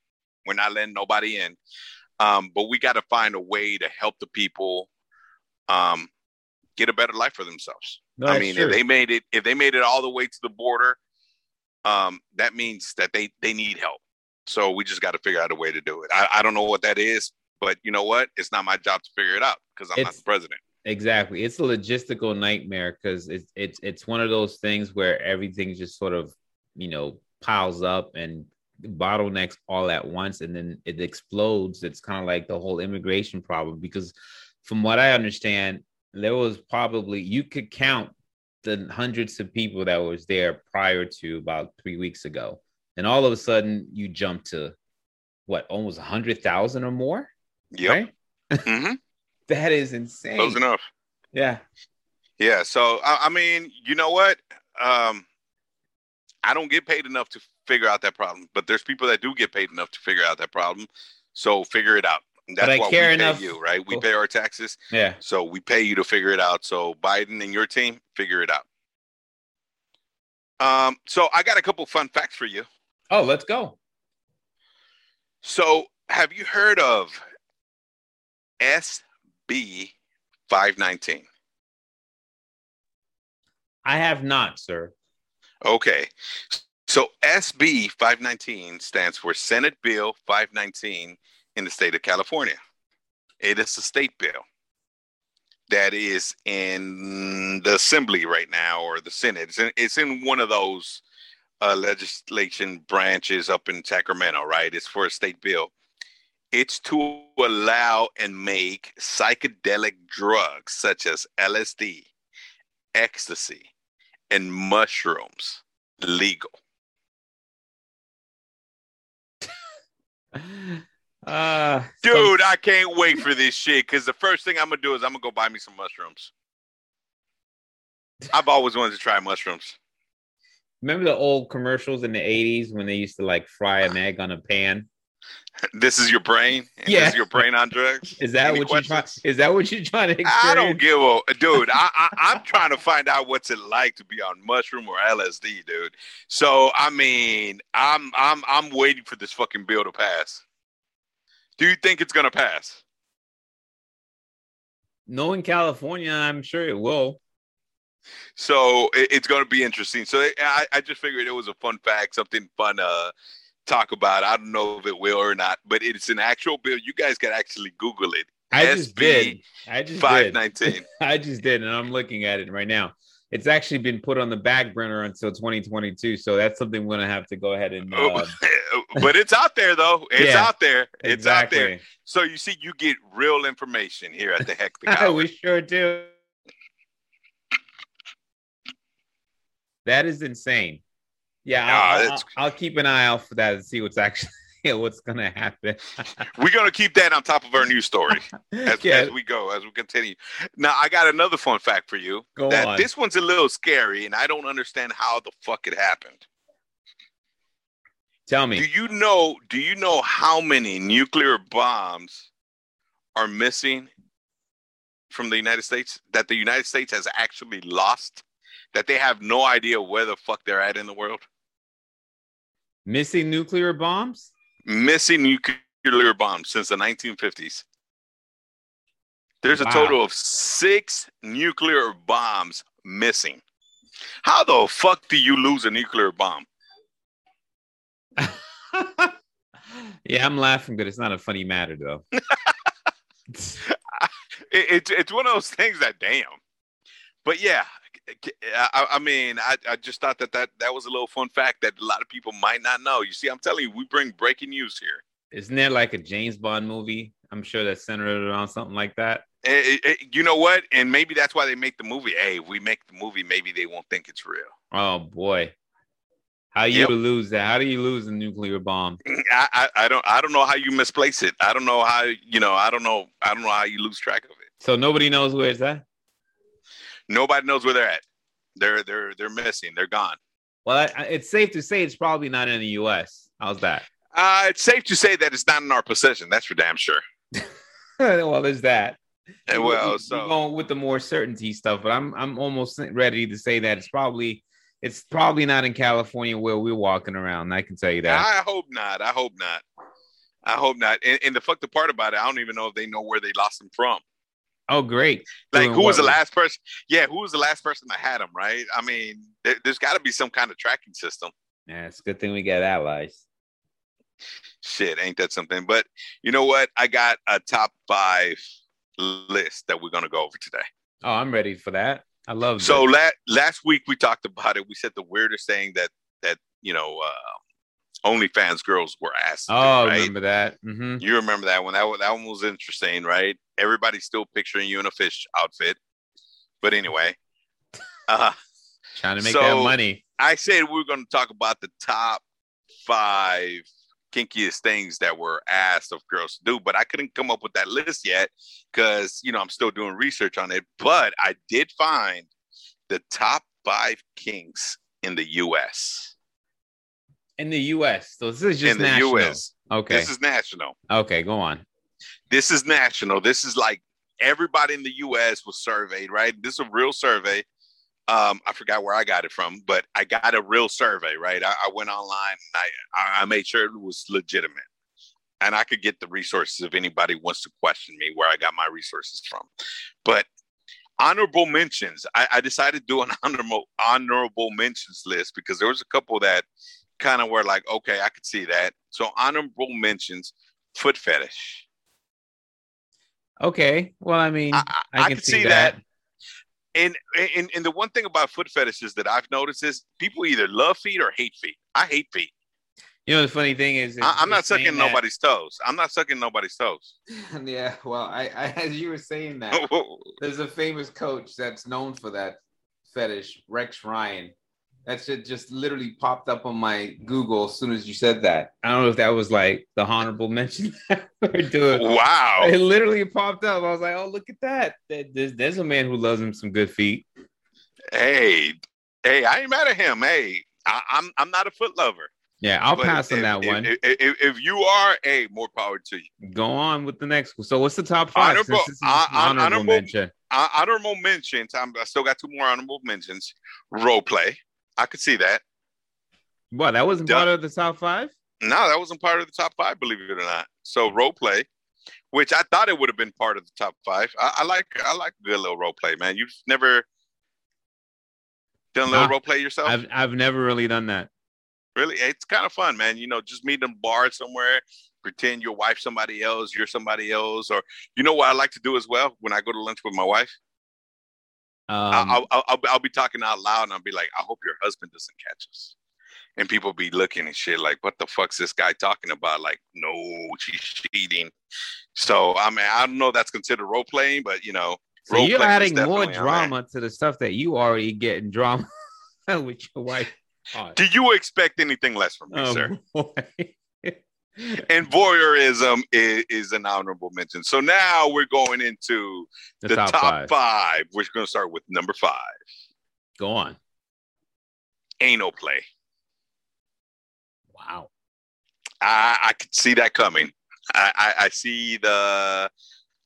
We're not letting nobody in. Um, but we got to find a way to help the people um, get a better life for themselves. No, I mean, if they made it, if they made it all the way to the border, um, that means that they they need help. So we just got to figure out a way to do it. I, I don't know what that is, but you know what? It's not my job to figure it out because I'm not the president. Exactly. It's a logistical nightmare because it's it's it's one of those things where everything just sort of, you know, piles up and bottlenecks all at once and then it explodes. It's kind of like the whole immigration problem because from what I understand, there was probably you could count the hundreds of people that was there prior to about three weeks ago. And all of a sudden you jump to what almost a hundred thousand or more, Yep. right? hmm That is insane. Close enough. Yeah. Yeah. So I, I mean, you know what? Um, I don't get paid enough to figure out that problem, but there's people that do get paid enough to figure out that problem. So figure it out. And That's why care we enough- pay you, right? We pay our taxes, Yeah. so we pay you to figure it out. So Biden and your team, figure it out. Um, so I got a couple fun facts for you. Oh, let's go. So have you heard of SB 519? I have not, sir. Okay. So SB 519 stands for Senate Bill 519 in the state of California. It is a state bill that is in the assembly right now or the Senate. It's in, it's in one of those uh, legislation branches up in Sacramento, right? It's for a state bill. It's to allow and make psychedelic drugs such as LSD, ecstasy, and mushrooms legal. Uh, Dude, I can't wait for this shit because the first thing I'm gonna do is I'm gonna go buy me some mushrooms. I've always wanted to try mushrooms. Remember the old commercials in the 80s when they used to like fry an egg on a pan? This is your brain. Yeah. This is your brain on drugs. Is that Any what you're trying? Is that what you're trying to experience? I don't give a dude. I, I I'm trying to find out what's it like to be on mushroom or LSD, dude. So I mean, I'm I'm I'm waiting for this fucking bill to pass. Do you think it's gonna pass? Knowing California, I'm sure it will. So it, it's going to be interesting. So I, I just figured it was a fun fact, something fun uh talk about. I don't know if it will or not, but it's an actual bill. You guys can actually Google it. I just SB did. I just Five did. I just did, and I'm looking at it right now. It's actually been put on the back burner until 2022, so that's something we're gonna have to go ahead and. Uh, but it's out there though. It's Yeah, out there. It's out there. So you see, you get real information here at the Heck the I Coward. we sure do. That is insane. Yeah, Nah, I'll, I'll, I'll keep an eye out for that and see what's actually what's gonna happen. We're gonna keep that on top of our news story as, Yeah, as we go, as we continue. Now, I got another fun fact for you. go that on. this one's a little scary, and I don't understand how the fuck it happened. Tell me. Do you know? Do you know how many nuclear bombs are missing from the United States? That the United States has actually lost. That they have no idea where the fuck they're at in the world. Missing nuclear bombs? Missing nuclear bombs since the 1950s. There's a Wow. total of six nuclear bombs missing. How the fuck do you lose a nuclear bomb? yeah, I'm laughing, but it's not a funny matter though. it, it's it's one of those things that damn. But yeah, I, I mean, I, I just thought that, that that was a little fun fact that a lot of people might not know. You see, I'm telling you, we bring breaking news here. Isn't there like a James Bond movie? I'm sure that's centered around something like that. Eh, eh, eh, you know what? And maybe that's why they make the movie. Hey, if we make the movie, maybe they won't think it's real. Oh boy. How you Yep. lose that? How do you lose a nuclear bomb? I, I I don't I don't know how you misplace it. I don't know how you know. I don't know. I don't know how you lose track of it. So nobody knows where it's at? Nobody knows where they're at. They're they're they're missing. They're gone. Well, it's safe to say it's probably not in the U.S. How's that? Uh, it's safe to say that it's not in our possession. That's for damn sure. well, there's that. Eh, You- well, you- you so going with the more certainty stuff, but I'm I'm almost ready to say that it's probably it's probably not in California where we're walking around. I can tell you that. I hope not. I hope not. I hope not. And, and the fucked the part about it, I don't even know if they know where they lost them from. Oh, great! Like, Doing who was the last person? Yeah, who was the last person that had them? Right? I mean, there, there's got to be some kind of tracking system. Yeah, it's a good thing we got allies. Shit, ain't that something? But you know what? I got a top five list that we're gonna go over today. Oh, I'm ready for that. I love So this. la- last week we talked about it. We said the weirdest thing that that you know uh, OnlyFans girls were asked. to do, Oh, I right? remember that. hmm You remember that one? That one, that one was interesting, right? Everybody's still picturing you in a fish outfit. But anyway, uh, Trying to make So- that money. I said we were going to talk about the top five kinkiest things that were asked of girls to do, but I couldn't come up with that list yet because you know I'm still doing research on it. But I did find the top five kinks in the U.S. In the U.S. So this is just in the national. U.S. Okay. This is national. okay, go on. This is national. This is like everybody in the U.S. was surveyed, right? This is a real survey. Um, I forgot where I got it from, but I got a real survey, right? I, I went online and I, I made sure it was legitimate. And I could get the resources if anybody wants to question me where I got my resources from. But honorable mentions, I, I decided to do an honorable honorable mentions list because there was a couple that kind of were like, okay, I could see that. So honorable mentions, foot fetish. Okay. Well, I mean, I, I, I, I can could see, see that. that. And, and and the one thing about foot fetishes that I've noticed is people either love feet or hate feet. I hate feet. You know, the funny thing is, is I, I'm not sucking that- nobody's toes. I'm not sucking nobody's toes. yeah, well, I, I as you were saying that, there's a famous coach that's known for that fetish, Rex Ryan. That shit just literally popped up on my Google as soon as you said that. I don't know if that was like the honorable mention doing. It literally popped up. I was like, oh, look at that. There- There's, there's a man who loves him some good feet. Hey, hey, I ain't mad at him. Hey, I, I'm I'm not a foot lover. Yeah, I'll But pass on if- that if- one. If, if, you are, hey, more power to you. Go on with the next one. So, what's the top five? Honorable- this is uh, uh, honorable, honorable- mention. Uh, honorable mentions. I'm, I still got two more honorable mentions. Role play. I could see that. What? That wasn't part of the top five. No, that wasn't part of the top five, believe it or not. So role play, which I thought it would have been part of the top five. I, I like I like good little role play, man. You've never done a little role play yourself? I've I've never really done that. really? It's kind of fun, man. You know, just meet in a bar somewhere, pretend your wife somebody else, you're somebody else, or you know what I like to do as well when I go to lunch with my wife. Um, I'll, I'll, I'll, I'll be talking out loud and I'll be like, I hope your husband doesn't catch us. And people be looking and shit like, what the fuck's this guy talking about? Like, no, she's cheating. So, I mean, I don't know if that's considered role playing, but you know, so you're adding more definitely on there. drama to the stuff that you already get in drama with your wife. Oh, Do you expect anything less from me, oh, sir? And voyeurism is, is an honorable mention. So now we're going into the, the, top, top, five. five. We're going to start with number five Go on. anal play. Wow. I, I could see that coming. I, I, I see the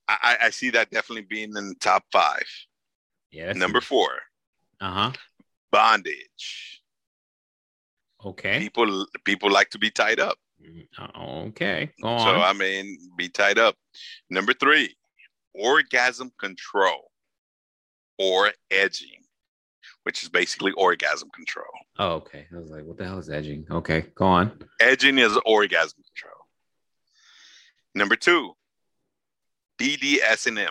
I, I see that definitely being in the top five. Yeah. Number four, Uh huh. bondage. Okay. People people like to be tied up. Okay. Go So. I mean, be tied up. Number three, orgasm control or edging, which is basically orgasm control. oh, okay. I was like, what the hell is edging? Okay. Go on. Edging is orgasm control. Number two, BDSM.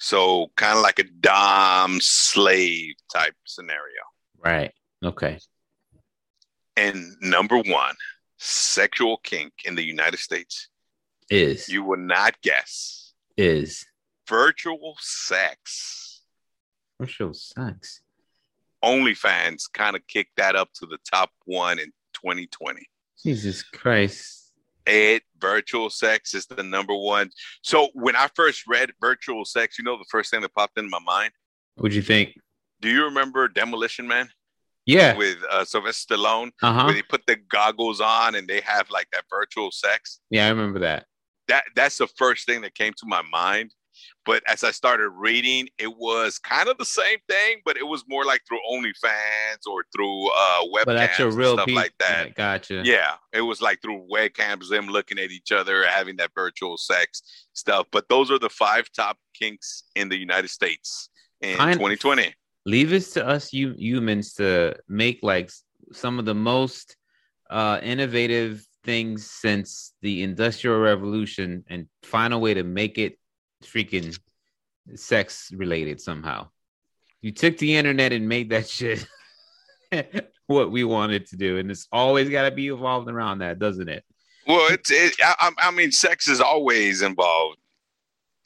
So kind of like a dom slave type scenario. Right. Okay. And number one, sexual kink in the United States. Is You will not guess. is Virtual sex. virtual sex. OnlyFans kind of kicked that up to the top one in 2020. Jesus Christ. It virtual sex is the number one. So when I first read virtual sex, you know the first thing that popped into my mind. What'd you think? Do you remember Demolition Man Yeah. with uh, Sylvester Stallone, Uh huh. where they put the goggles on and they have like that virtual sex? Yeah, I remember that. That that's the first thing that came to my mind. But as I started reading, it was kind of the same thing, but it was more like through OnlyFans or through uh webcams But that's and real stuff people. like that. Gotcha. Yeah, it was like through webcams, them looking at each other, having that virtual sex stuff. But those are the five top kinks in the United States in Kind- 2020. Leave it to us you humans to make like some of the most uh innovative things since the industrial revolution and find a way to make it freaking sex related somehow. You took the internet and made that shit what we wanted to do and it's always got to be evolved around that doesn't it? Well, it's it, I, I- mean, sex is always involved,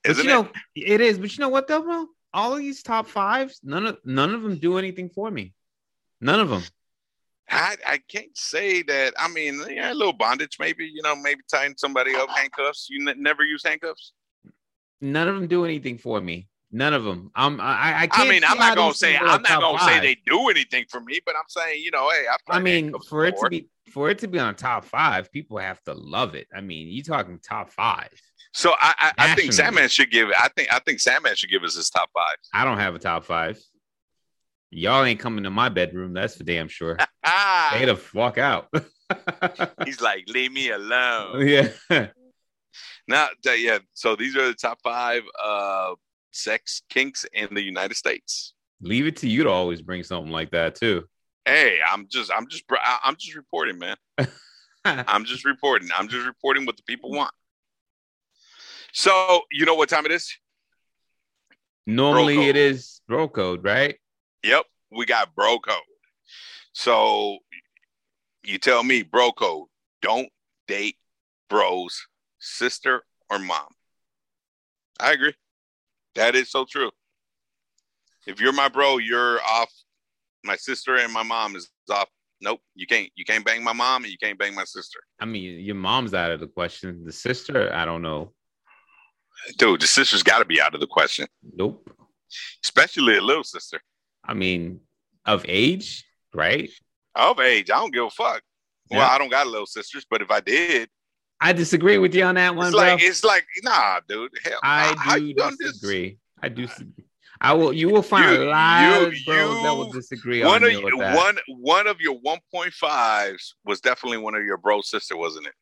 isn't you know it? it is but you know what though bro all of these top fives none of none of them do anything for me none of them I, I can't say that. I mean, yeah, a little bondage, maybe. You know, maybe tying somebody up, handcuffs. You n- never use handcuffs. none of them do anything for me. None of them. I'm. I. I, I mean, I'm not gonna say I'm not gonna say they do anything for me, but I'm saying, you know, hey, I mean, for it before. to be for it to be on top five, people have to love it. I mean, you talking top five. So I, I, I think. Sandman should give. I think I think Sandman should give us his top five. I don't have a top five. Y'all ain't coming to my bedroom. That's for damn sure. Ah, They the fuck out. he's like, leave me alone. yeah. Now, yeah. So these are the top five uh, sex kinks in the United States. Leave it to you to always bring something like that too. Hey, I'm just, I'm just, I'm just reporting, man. I'm just reporting. I'm just reporting what the people want. So you know what time it is? Normally Bro it bro code, right? Yep, we got bro code. So you tell me, bro code, don't date bro's sister or mom. I agree. That is so true. If you're my bro, you're off. My sister and my mom is off. Nope, you can't. You can't bang my mom and you can't bang my sister. I mean, your mom's out of the question. The sister, I don't know. Dude, the sister's got to be out of the question, Nope. especially a little sister I mean, of age, right? of age. I don't give a fuck. Well, I don't got little sisters, but if I did, I disagree with you on that one, it's bro. like it's like nah, dude. Hell, I how do gonna disagree. I do. I will. You will find You- a lot of bros that will disagree One on of you with you, that. one one of your one point fives was definitely one of your bro sister, wasn't it?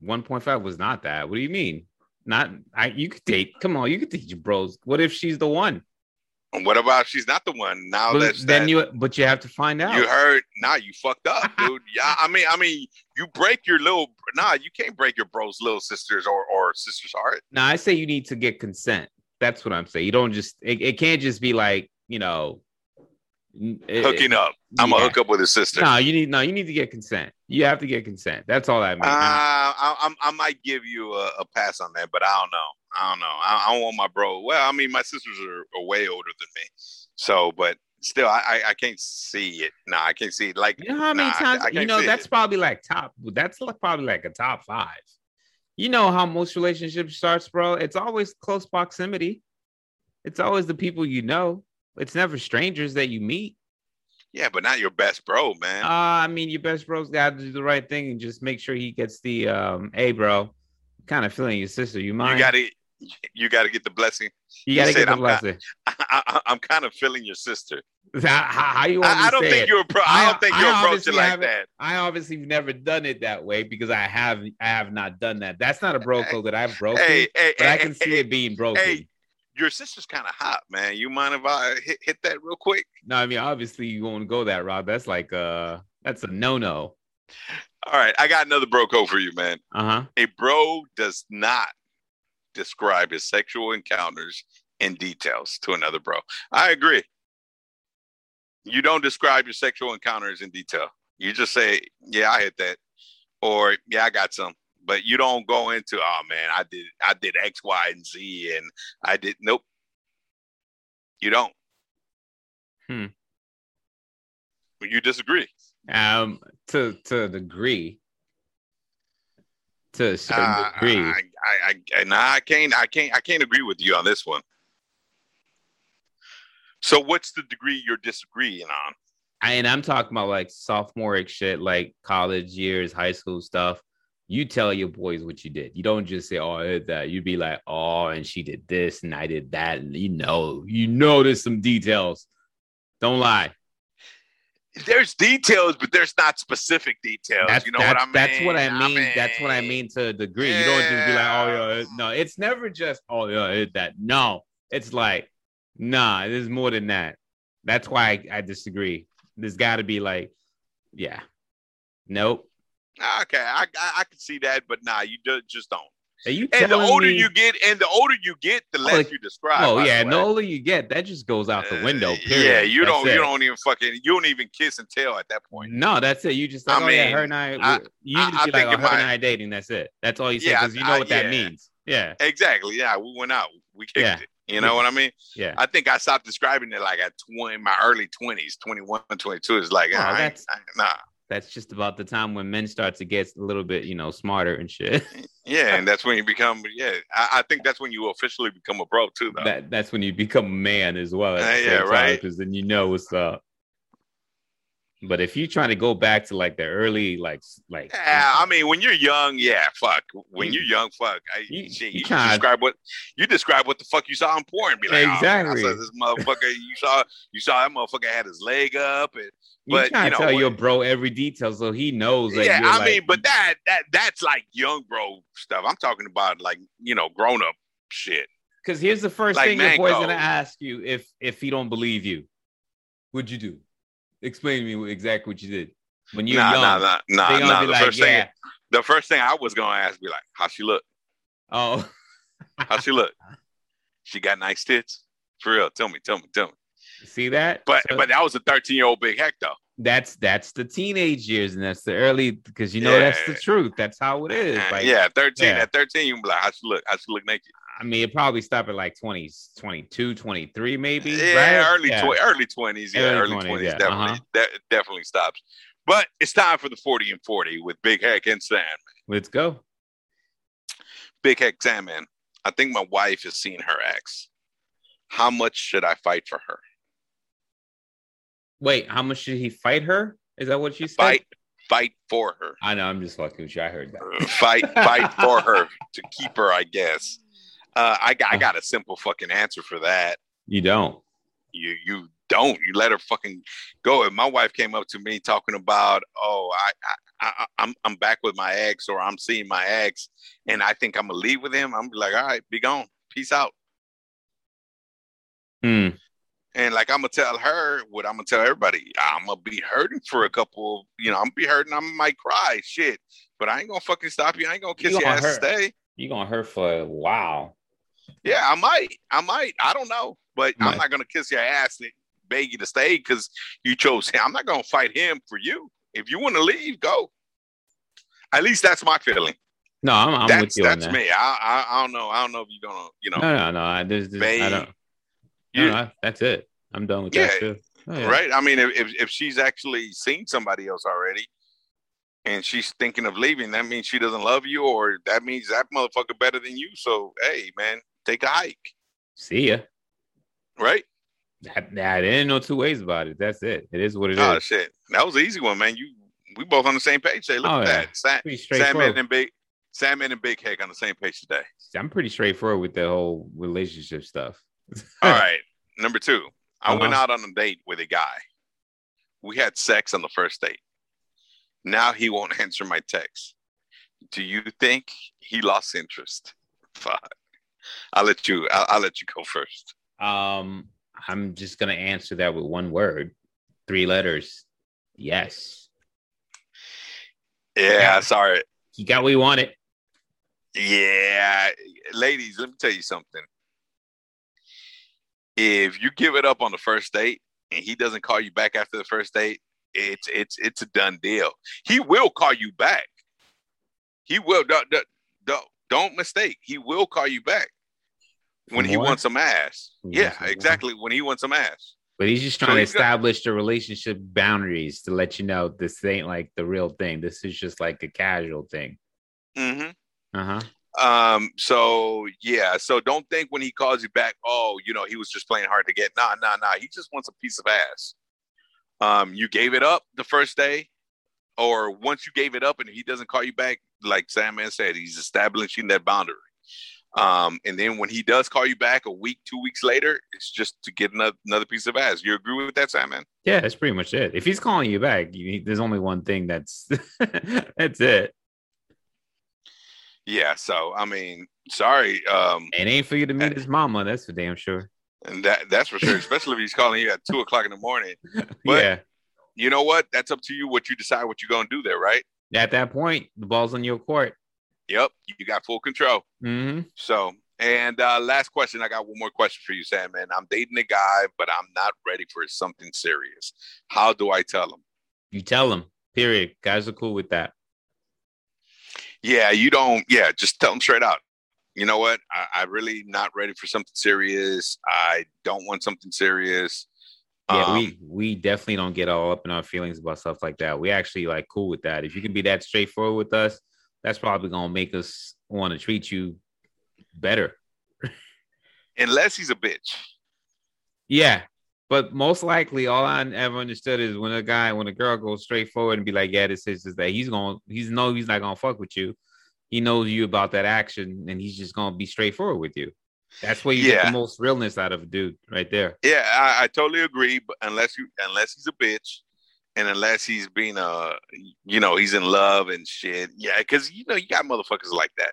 One point five was not that. What do you mean? Not. I. You could date. Come on. You could date your bros. What if she's the one? And what about she's not the one? Now But that's then that, you. But you have to find out. you heard. Nah, you fucked up, dude. yeah, I mean, I mean, you break your little. Nah, you can't break your bro's little sisters or or sister's heart. Now I say you need to get consent. That's what I'm saying. You don't just. It, it can't just be like you know. It- Hooking up. I'm gonna hook up with his sister. No, you need no. You need to get consent. You have to get consent. That's all I mean. Uh, I, I, I might give you a, a pass on that, but I don't know. I don't know. I, I don't want my bro. Well, I mean, my sisters are, are way older than me, so but still, I, I, I can't see it. No, I can't see it. Like, You know how many nah, times you know that's it. probably like top. That's like probably like a top five. You know how most relationships starts, bro. It's always close proximity. It's always the people you know. It's never strangers that you meet. yeah, but not your best bro, man. Uh, I mean, your best bro's got to do the right thing and just make sure he gets the um. Hey, bro, kind of feeling your sister. You mind? you gotta, you gotta get the blessing. You gotta get the I'm blessing. I, I, I'm kind of feeling your sister. How, how, you I, I don't think you're a pro. I, I- don't think you're approaching like that. I obviously never done it that way because I have I have not done that. That's not a bro code that I've broken, Hey, hey, but I can hey, see hey, it being broken. Your sister's kind of hot, man. You mind if I hit, hit that real quick? No, I mean obviously you won't go that Rob. That's like uh that's a no no. All right, I got another bro code for you, man. Uh huh. A bro does not describe his sexual encounters in details to another bro. I agree. You don't describe your sexual encounters in detail. You just say, "Yeah, I hit that," or "Yeah, I got some." But you don't go into, "Oh man, I did, I did X, Y, and Z, and I did." Nope. You don't. Hmm. You disagree. Um, to to a degree. To a certain Uh, degree. I, I, I, nah, I can't, I can't, I can't agree with you on this one. So, what's the degree you're disagreeing on? and I'm talking about like sophomoric shit, like college years, high school stuff. You tell your boys what you did. You don't just say, "Oh, I did that." You'd be like, "Oh, and she did this, and I did that," and you know, you know, there's some details. Don't lie. There's details, but there's not specific details. That's, you know what I mean? That's what I I mean. That's what I mean to a degree. You don't just be like, "Oh, yeah." Yeah. No, it's never just, "Oh, yeah, I did that." No, it's like, nah, there's more than that. That's why I, I disagree. There's got to be like, yeah, nope. Okay, I, I I can see that, but nah, you do, just don't. Are you And the older me- you get, and the older you get, the less like- you describe. Oh yeah, the and the older you get, that just goes out the window. Uh, Period. Yeah, you That's don't it. you don't even fucking you don't even kiss and tell at that point. No, that's it. You just I like, oh yeah, mean, her and I. I- you just I be like, oh, her and I dating. That's it. That's all you say Yeah, because you know I- what that yeah. means. Yeah, Exactly. Yeah, we went out. We kicked Yeah. it. You know what I mean? yeah. I think I stopped describing it like at 20, my early 20s, 21, 22. It's like, Oh, I I- nah. That's just about the time when men start to get a little bit, you know, smarter and shit. Yeah, and that's when you become, yeah, I, I think that's when you officially become a bro too, though. that that's when you become a man as well. Uh, yeah, right. Because then you know what's up. But if you're trying to go back to like the early, like, like, Yeah, I mean, when you're young, yeah, fuck. When You- you're young, fuck. I, you- shit, you you, describe what you describe what the fuck you saw in porn. Be like, Exactly. Oh, I saw this motherfucker. You saw you saw that motherfucker had his leg up, and you but, trying you to know, tell your bro every detail so he knows that. yeah. I like- mean, but that that that's like young bro stuff. I'm talking about like you know grown up shit. Because here's the first Like thing your boy's gonna ask you if if he don't believe you. What'd you do? Explain to me exactly what you did. When you're nah, young, nah, nah, nah, nah. The like, first yeah. thing, the first thing I was gonna ask, be like, how she look? Oh, How she look? she got nice tits. For real, tell me, tell me, tell me. see that? But So but that was a 13 year old big Hec though. that's that's the teenage years, and that's the early because you know that's the truth. That's how it is. Uh, like, yeah, 13. yeah. At 13, you can be like, how she look? How she look naked? I mean, it probably stopped at like 20s, 22, 23, maybe. Yeah, right? early Yeah. tw- early 20s. Yeah, Early early 20s, 20s. yeah, definitely, uh-huh. that definitely stops. But it's time for the 40 and 40 with Big Hec and Sam. Let's go. Big Hec Sam, man. I think my wife has seen her ex. How much should I fight for her? Wait, how much should he fight her? Is that what you said? Fight, fight for her. I know. I'm just fucking with you. I heard that. fight fight for her to keep her i guess uh, I, got, I got a simple fucking answer for that. You don't. you you don't. You let her fucking go. If my wife came up to me talking about oh i i, I i'm i'm back with my ex or i'm seeing my ex and i think i'm gonna leave with him i'm like all right be gone. Peace out. Hmm. and like i'm gonna tell her what i'm gonna tell everybody. I'm gonna be hurting for a couple you know i'm gonna be hurting i might cry shit but i ain't gonna fucking stop you. I ain't gonna kiss You your ass hurt. stay. You gonna hurt for a while. Yeah, I might. I might. I don't know. But. I'm not gonna kiss your ass and beg you to stay because you chose him. I'm not gonna fight him for you. If you want to leave, go. At least that's my feeling. No, I'm, I'm with that's you on that's that. me. I, I I don't know. I don't know if you're gonna, you know, No, no, no. I, there's, there's, I don't. you- no, no, that's it. I'm done with Yeah, that too. Oh, yeah. right? I mean, if, if if she's actually seen somebody else already, and she's thinking of leaving, that means she doesn't love you, or that means that motherfucker better than you. So hey, man, take a hike, See ya. right? That, that ain't no two ways about it. That's it. It is what it is. Oh shit, that was an easy one, man. You we both on the same page. Say, look Oh, at yeah. that. Sa- Pretty Sandman straightforward. and Big Sandman and Big Hec on the same page today. I'm pretty straightforward with the whole relationship stuff. All right. Number two, I went Uh-huh. out on a date with a guy. We had sex on the first date. Now he won't answer my text. Do you think he lost interest? Fuck. I'll let you. I'll, I'll let you go first. Um, I'm just gonna answer that with one word, three letters. Yes, Yeah, sorry. You got what you wanted. Yeah, ladies, let me tell you something. If you give it up on the first date and he doesn't call you back after the first date, it's it's it's a done deal. He will call you back. He will. Don't mistake. He will call you back when he wants some ass. He Yeah, wants some more? exactly. When he wants some ass. But he's just So trying to he's got- establish the relationship boundaries to let you know this ain't like the real thing. This is just like a casual thing. Mm-hmm. Uh huh. Um, so yeah, so don't think when he calls you back, oh, you know, he was just playing hard to get. Nah, nah, nah. He just wants a piece of ass. Um, you gave it up the first day. Or once you gave it up and he doesn't call you back, like Sandman said, he's establishing that boundary. Um, and then when he does call you back a week, two weeks later, it's just to get another, another piece of ass. You agree with that, Sandman? Yeah, that's pretty much it. If he's calling you back, you, there's only one thing that's that's it. Yeah. So I mean, sorry. Um, it ain't for you to meet his mama. That's for damn sure. And that that's for sure, especially if he's calling you at two o'clock in the morning. But yeah. You know what? That's up to you. What you decide, what you're gonna do there, right? At that point, the ball's on your court. Yep, you got full control. Mm-hmm. So, and uh, last question, I got one more question for you, Sam. Man, I'm dating a guy, but I'm not ready for something serious. How do I tell him? You tell him. Period. Guys are cool with that. Yeah, you don't. Yeah, just tell him straight out. You know what? I, I'm really not ready for something serious. I don't want something serious. Yeah, Um, we we definitely don't get all up in our feelings about stuff like that. We actually like cool with that. If you can be that straightforward with us, that's probably gonna make us want to treat you better. unless he's a bitch. Yeah. But most likely, all I ever understood is when a guy, when a girl goes straight forward and be like, "Yeah, this is just that," he's gonna, he's know he's not gonna fuck with you. He knows you about that action, and he's just gonna be straightforward with you. That's where you get the most realness out of a dude, right there. Yeah, I, I totally agree. But unless you, unless he's a bitch, and unless he's being a, you know, he's in love and shit. Yeah, because you know you got motherfuckers like that.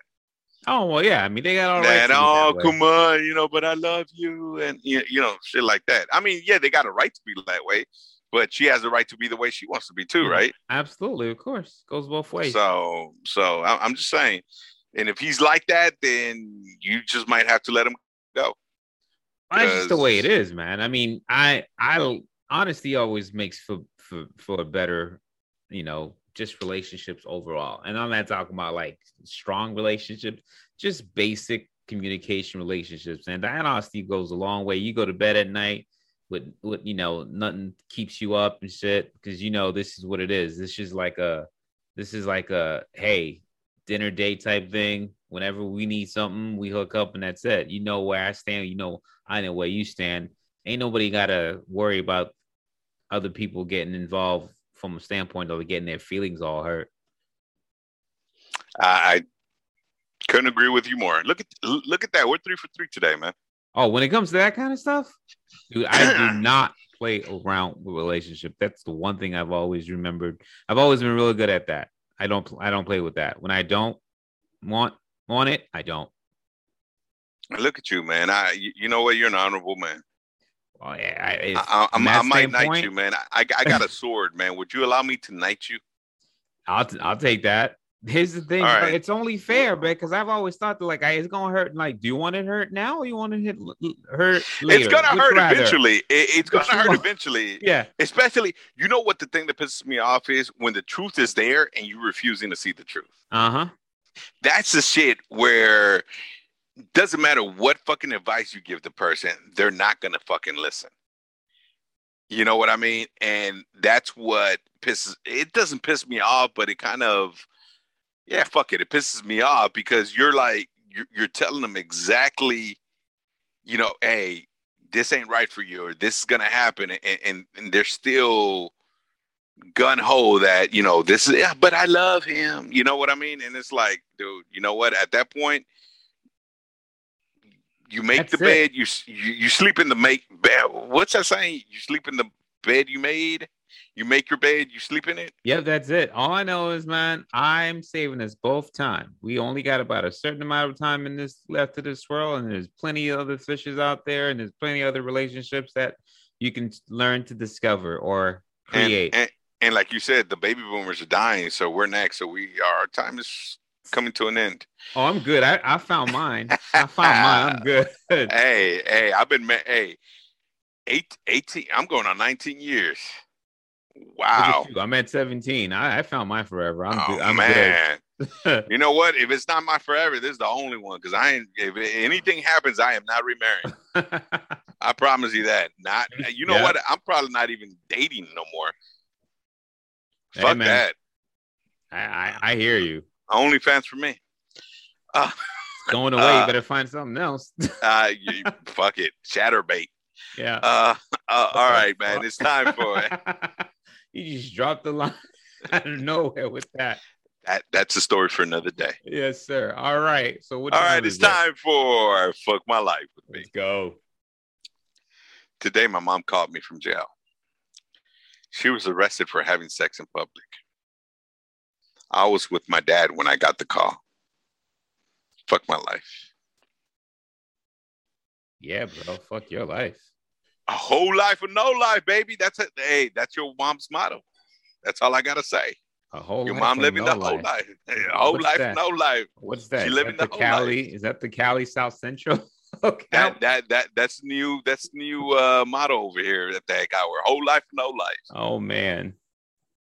Oh well, yeah. I mean, they got all right. that oh come on, you know, but I love you, and you know shit like that. I mean, yeah, they got a right to be that way, but she has the right to be the way she wants to be too, right? Absolutely, of course, goes both ways. So, so I- I'm just saying, and if he's like that, then you just might have to let him go. That's just the way it is, man. I mean, I I honesty always makes for for for a better, you know, just relationships overall. And I'm not talking about like strong relationships, just basic communication relationships. And that honesty goes a long way. You go to bed at night with with you know nothing keeps you up and shit because you know this is what it is. This is like a this is like a hey dinner date type thing. Whenever we need something, we hook up and that's it. You know where I stand. You know I know where you stand. Ain't nobody gotta worry about other people getting involved from a standpoint of getting their feelings all hurt. I, I couldn't agree with you more. Look at look at that. We're three for three today, man. Oh, when it comes to that kind of stuff, dude, I do not play around with relationship. That's the one thing I've always remembered. I've always been really good at that. I don't I don't play with that. When I don't want want it, I don't. Look at you, man. I you, know what? You're an honorable man. Oh yeah, I, I, I, I might knight you, man. I, I got a sword, man. Would you allow me to knight you? I'll t- I'll take that. Here's the thing, right. it's only fair, but because I've always thought that like it's gonna hurt. Like, do you want it hurt now, or you want it hit, hurt later? It's gonna Which hurt rather? eventually. It, it's gonna hurt eventually. Yeah, Especially, you know what the thing that pisses me off is when the truth is there and you're refusing to see the truth. uh huh. That's the shit where doesn't matter what fucking advice you give the person, they're not gonna fucking listen. You know what I mean? And that's what pisses it doesn't piss me off, but it kind of yeah, fuck it. It pisses me off because you're like you're, you're telling them exactly, you know, hey, this ain't right for you, or this is gonna happen, and, and, and they're still gun ho that you know this is yeah, but I love him. You know what I mean? And it's like, dude, you know what? At that point, you make That's the it. bed. You, you you sleep in the make bed. What's that saying? You sleep in the bed you made. You make your bed. You sleep in it. Yep, that's it. All I know is, man, I'm saving us both time. We only got about a certain amount of time in this left of this world, and there's plenty of other fishes out there, and there's plenty of other relationships that you can learn to discover or create. and and like you said, the baby boomers are dying, so we're next. So we our time is coming to an end. oh, I'm good. I, I found mine. I found mine. I'm good. Hey, hey, I've been hey, eight, 18, I'm going on 19 years. Wow. I'm at 17. I, I found mine forever. I'm oh good. I'm man. you know what? If it's not my forever, this is the only one. Cause I ain't if anything happens, I am not remarrying. I promise you that. Not you know Yeah. what? I'm probably not even dating no more. Hey, Fuck man. that. I, I, I hear you. Only fans for me. Uh, Going away, Uh, you better find something else. uh you, fuck it. Chaturbate. yeah. Uh, uh all right, man. It's time for it. You just dropped the line. out of nowhere with that. That that's a story for another day. Yes, sir. All right. So what? All right, it's time for fuck my life with me. Let's go. Today, my mom called me from jail. She was arrested for having sex in public. I was with my dad when I got the call. Fuck my life. Yeah, bro. Fuck your life. A whole life or no life, baby. That's it. Hey, that's your mom's motto. That's all I gotta say. A whole Your life mom living no the whole life. life. A whole What's life, that? no life. What's that? She living that the the whole Cali? Is that the Cali South Central? okay. That that that that's new. That's new uh, motto over here at the heck hour. Whole life, no life. oh man.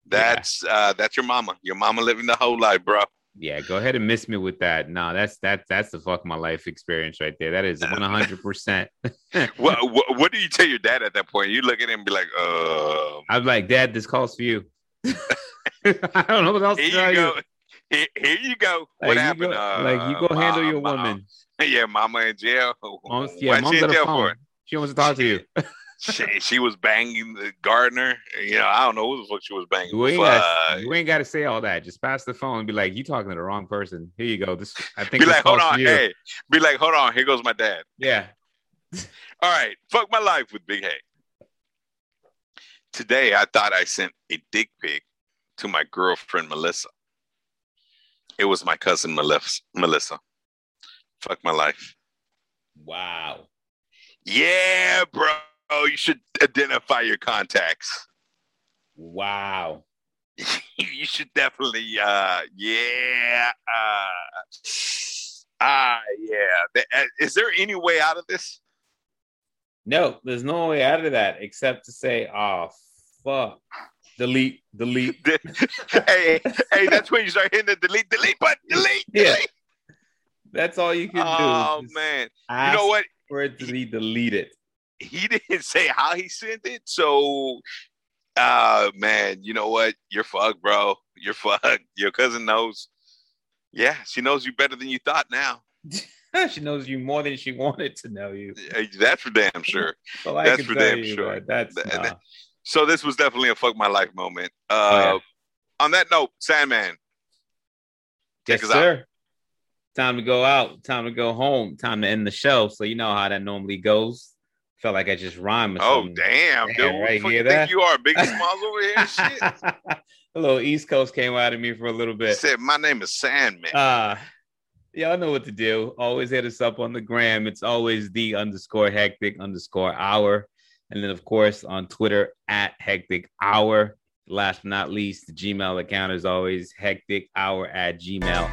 That's uh, that's your mama. Your mama living the whole life, bro. Yeah, go ahead and miss me with that. No, that's that's that's the fuck my life experience right there. That is one hundred percent. What, what what do you tell your dad at that point? You look at him and be like, uh, I'm like, Dad, this calls for you. I don't know what else to here tell you go. Here, here you go. Like, what you happened? go, uh, like you go handle Ma- your Ma- woman. Yeah, mama in jail. Mom's, yeah, Why'd mom's she in on the jail phone. for? She wants to talk to you. She, she was banging the gardener. You know, I don't know who the fuck she was banging. You ain't, gotta, ain't got to say all that. Just pass the phone and be like, "You talking to the wrong person." Here you go. This I think Be like, hold on, hey. Be like, hold on. Here goes my dad. Yeah. All right, fuck my life with Big Hec. Today, I thought I sent a dick pic to my girlfriend Melissa. It was my cousin. Melissa. Fuck my life. Wow. Yeah, bro. Oh, you should identify your contacts. Wow. you should definitely, uh, yeah, uh, ah, yeah. Uh, Is there any way out of this? No, there's no way out of that except to say, "Oh, fuck." Delete. Delete. hey, hey, that's when you start hitting the delete, delete button, delete, Yeah. delete. That's all you can do. Oh man, you know what? For it to be deleted. He didn't say how he sent it, so uh man, you know what? You're fucked, bro. You're fucked. Your cousin knows. Yeah, she knows you better than you thought now. she knows you more than she wanted to know you. Uh, That's for damn sure. So That's for damn you sure. that that's That- nah. that- So this was definitely a fuck my life moment. Uh Oh, yeah. on that note, Sandman, Yes, us out. sir. Time to go out. Time to go home. Time to end the show. So you know how that normally goes. Felt like I just rhymed. Oh something. damn, dude! Right, the hear you think you are, Big Smalls over here? Shit. a little East Coast came out of me for a little bit. Said my name is Sandman. Uh y'all know what to do. Always hit us up on the gram. It's always the underscore hectic underscore hour. And then of course on Twitter at hectic hour. Last but not least, the Gmail account is always hectic hour at Gmail.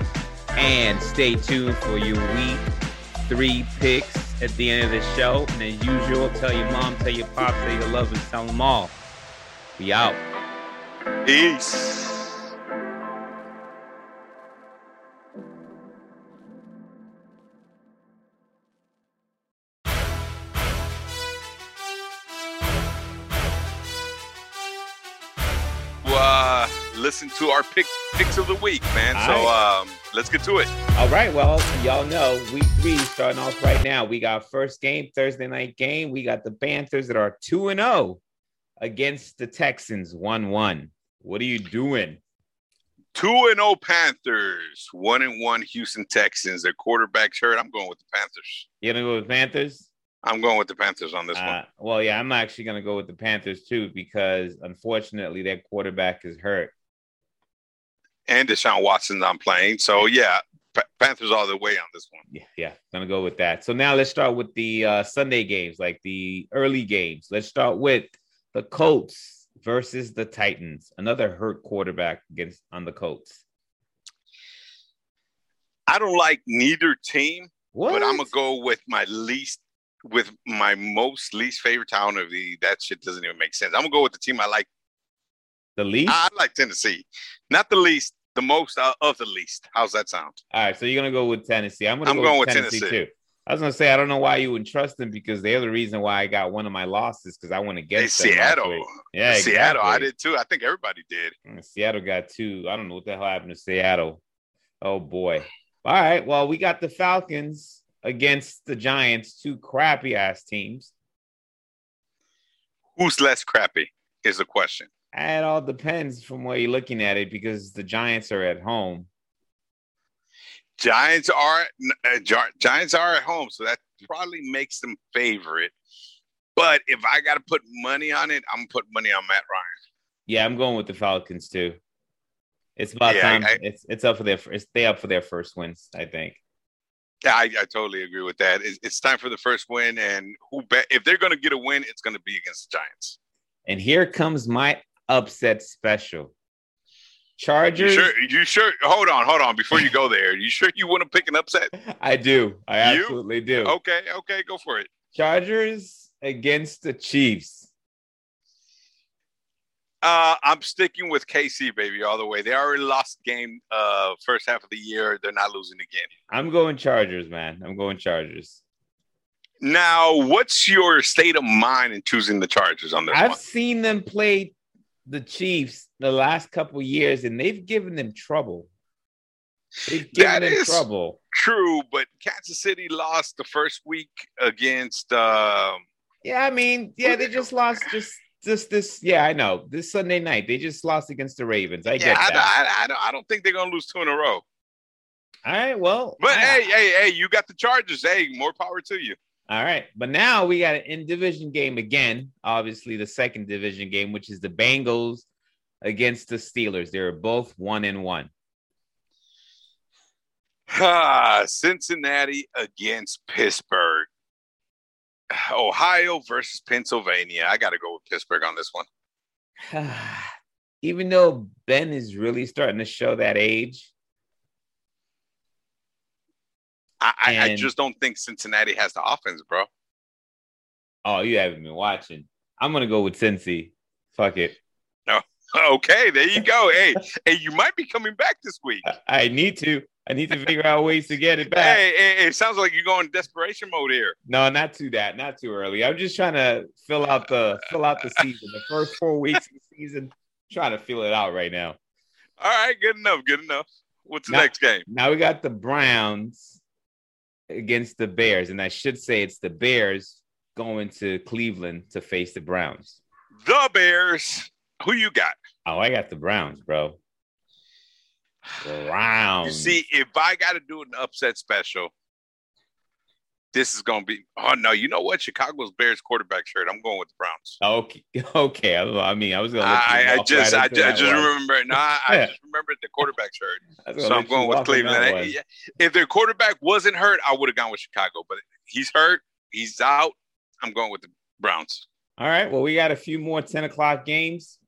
And stay tuned for your week three picks at the end of the show. And as usual, tell your mom, tell your pop, tell your lovers, tell them all. We out. Peace. Uh, listen to our pick picks of the week, man. All so um, let's get to it. All right. Well, y'all know week three starting off right now. We got first game, Thursday night game. We got the Panthers that are 2 and 0 against the Texans 1 1. What are you doing? Two and zero Panthers, one and one Houston Texans. Their quarterback's hurt. I'm going with the Panthers. You gonna go with Panthers? I'm going with the Panthers on this one. Uh, well, yeah, I'm actually gonna go with the Panthers too because unfortunately their quarterback is hurt. And Deshaun Watson's not playing. So yeah, Pa- Panthers all the way on this one. Yeah, yeah, gonna go with that. So now let's start with the uh, Sunday games, like the early games. Let's start with the Colts versus the Titans. Another hurt quarterback against on the Colts. I don't like neither team, What? but I'm gonna go with my least, with my most least favorite town of the. That shit doesn't even make sense. I'm gonna go with the team I like. The least. I like Tennessee, not the least, the most uh, of the least. How's that sound? All right, so you're gonna go with Tennessee. I'm gonna I'm go going with Tennessee, Tennessee. too. I was gonna say I don't know why you wouldn't trust them because they're the reason why I got one of my losses because I went Hey, against them Seattle. Yeah, Seattle. I did too. I think everybody did. And Seattle got two. I don't know what the hell happened to Seattle. Oh boy. All right. Well, we got the Falcons against the Giants, two crappy ass teams. Who's less crappy is the question. It all depends from where you're looking at it because the Giants are at home. Giants are uh, Giants are at home, so that probably makes them favorite. But if I got to put money on it, I'm gonna put money on Matt Ryan. Yeah, I'm going with the Falcons too. It's about yeah, time. I, it's it's up for their it's they up for their first wins. I think. Yeah, I, I totally agree with that. It's, it's, time for the first win, and who bet if they're going to get a win, it's going to be against the Giants. And here comes my upset special. Chargers. You sure? You sure? Hold on, hold on. Before you go there, you sure you want to pick an upset? I do. I absolutely you? do. Okay, okay, go for it. Chargers against the Chiefs. Uh, I'm sticking with KC, baby, all the way. They already lost game uh first half of the year. They're not losing again. I'm going Chargers, man. I'm going Chargers. Now, what's your state of mind in choosing the Chargers on this? I've one? seen them play the Chiefs the last couple years, and they've given them trouble. They've given that them trouble. True, but Kansas City lost the first week against. Uh, yeah, I mean, yeah, they just lost just just this. Yeah, I know. This Sunday night, they just lost against the Ravens. I yeah, get that. I, I, I, don't, I don't think they're gonna lose two in a row. All right, well, but hey, hey, hey, you got the Chargers. Hey, more power to you. All right, but now we got an in division game again. Obviously, the second division game, which is the Bengals against the Steelers. They're both one and one. Ah, Cincinnati against Pittsburgh. Ohio versus Pennsylvania. I got to go with Pittsburgh on this one. Even though Ben is really starting to show that age, I, I, I just don't think Cincinnati has the offense, bro. Oh, you haven't been watching. I'm gonna go with Cincy. Fuck it. No. Okay, there you go. hey, hey, you might be coming back this week. I need to. I need to figure out ways to get it back. Hey, hey, it sounds like you're going desperation mode here. No, not too that, not too early. I'm just trying to fill out the fill out the season. The first four weeks of the season, trying to fill it out right now. All right, good enough, good enough. What's the now, next game? Now we got the Browns against the Bears, and I should say it's the Bears going to Cleveland to face the Browns. The Bears. Who you got? Oh, I got the Browns, bro. Browns. You see, if I got to do an upset special, this is going to be. Oh no, you know what? Chicago's Bears quarterback shirt. I'm going with the Browns. Okay, okay. I mean, I was going. to I, I just, right I, just, I just remember. No, I, I just remembered the quarterback shirt. So I'm going with Cleveland. If their quarterback wasn't hurt, I would have gone with Chicago. But he's hurt. He's out. I'm going with the Browns. All right. Well, we got a few more 10 o'clock games.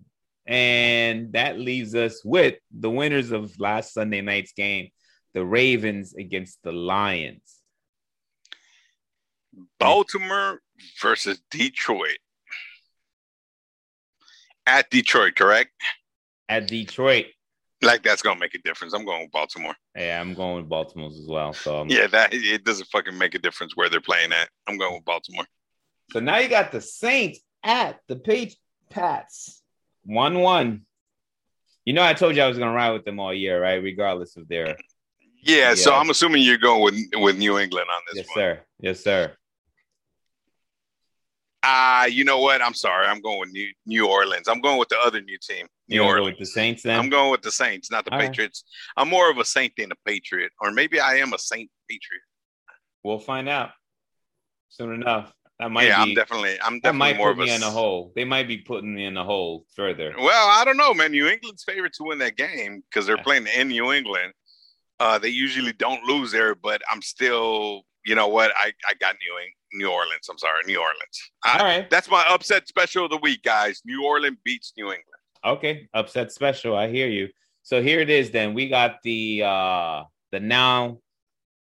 And that leaves us with the winners of last Sunday night's game the Ravens against the Lions. Baltimore versus Detroit. At Detroit, correct? At Detroit. Like that's gonna make a difference. I'm going with Baltimore. Yeah, I'm going with Baltimore as well. So I'm... yeah, that it doesn't fucking make a difference where they're playing at. I'm going with Baltimore. So now you got the Saints at the Page Pats. One one. You know, I told you I was going to ride with them all year, right? Regardless of their. Yeah, yeah, so I'm assuming you're going with with New England on this yes, one. sir. Yes, sir. Ah, uh, you know what? I'm sorry. I'm going with New, New Orleans. I'm going with the other new team, New you Orleans. with the Saints. Then I'm going with the Saints, not the all Patriots. Right. I'm more of a Saint than a Patriot, or maybe I am a Saint Patriot. We'll find out soon enough. That might yeah, be, I'm definitely I'm definitely might more put of me a, in a hole. They might be putting me in a hole further. Well, I don't know, man. New England's favorite to win that game because they're playing in New England. Uh, they usually don't lose there, but I'm still, you know what? I, I got New New Orleans. I'm sorry, New Orleans. I, All right, that's my upset special of the week, guys. New Orleans beats New England. Okay, upset special. I hear you. So here it is. Then we got the uh the now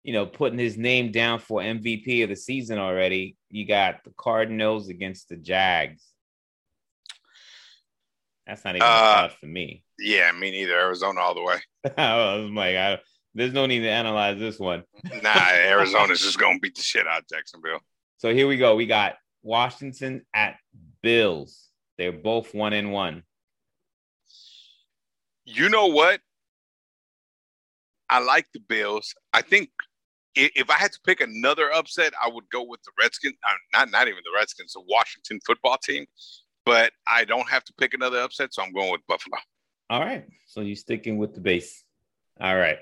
you know, putting his name down for MVP of the season already. You got the Cardinals against the Jags. That's not even uh, for me. Yeah, me neither. Arizona all the way. I was like, I, there's no need to analyze this one. nah, Arizona's just gonna beat the shit out of Jacksonville. So here we go. We got Washington at Bills. They're both one and one. You know what? I like the Bills. I think if I had to pick another upset, I would go with the Redskins. Uh, not not even the Redskins, the Washington football team. but I don't have to pick another upset, so I'm going with Buffalo. All right. So you're sticking with the base. All right.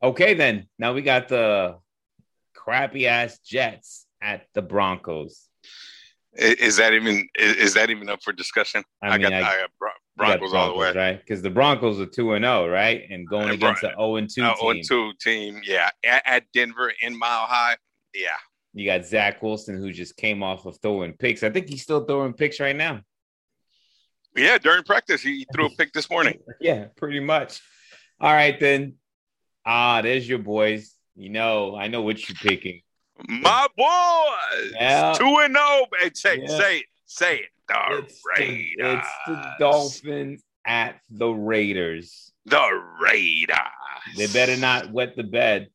Okay, then. Now we got the crappy ass Jets at the Broncos. Is, that even is, that even up for discussion? I, mean, I got, I, I got Broncos, Broncos, all the way, right? Because the Broncos are two and zero, right? And going and against the zero and two, zero uh, and two team, yeah, at, at Denver in Mile High, yeah. You got Zach Wilson, who just came off of throwing picks. I think he's still throwing picks right now. Yeah, during practice, he threw a pick this morning. yeah, pretty much. All right, then. Ah, there's your boys. You know, I know what you're picking. My boys, yeah. two and zero. Oh, say, yeah. say it, say it. The it's Raiders. The, it's the Dolphins at the Raiders. The Raiders. They better not wet the bed.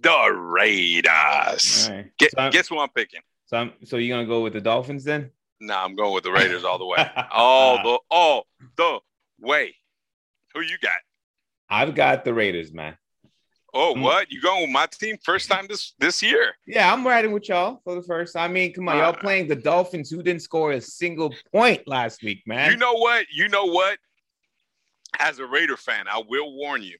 The Raiders. Right. Get, so guess who I'm picking? So, I'm, so you're gonna go with the Dolphins then? No, nah, I'm going with the Raiders all the way. all the all the way. Who you got? I've got the Raiders, man. Oh, mm. what? You going with my team first time this this year? Yeah, I'm riding with y'all for the first. I mean, come on, y'all uh, playing the Dolphins who didn't score a single point last week, man. You know what? You know what? As a Raider fan, I will warn you.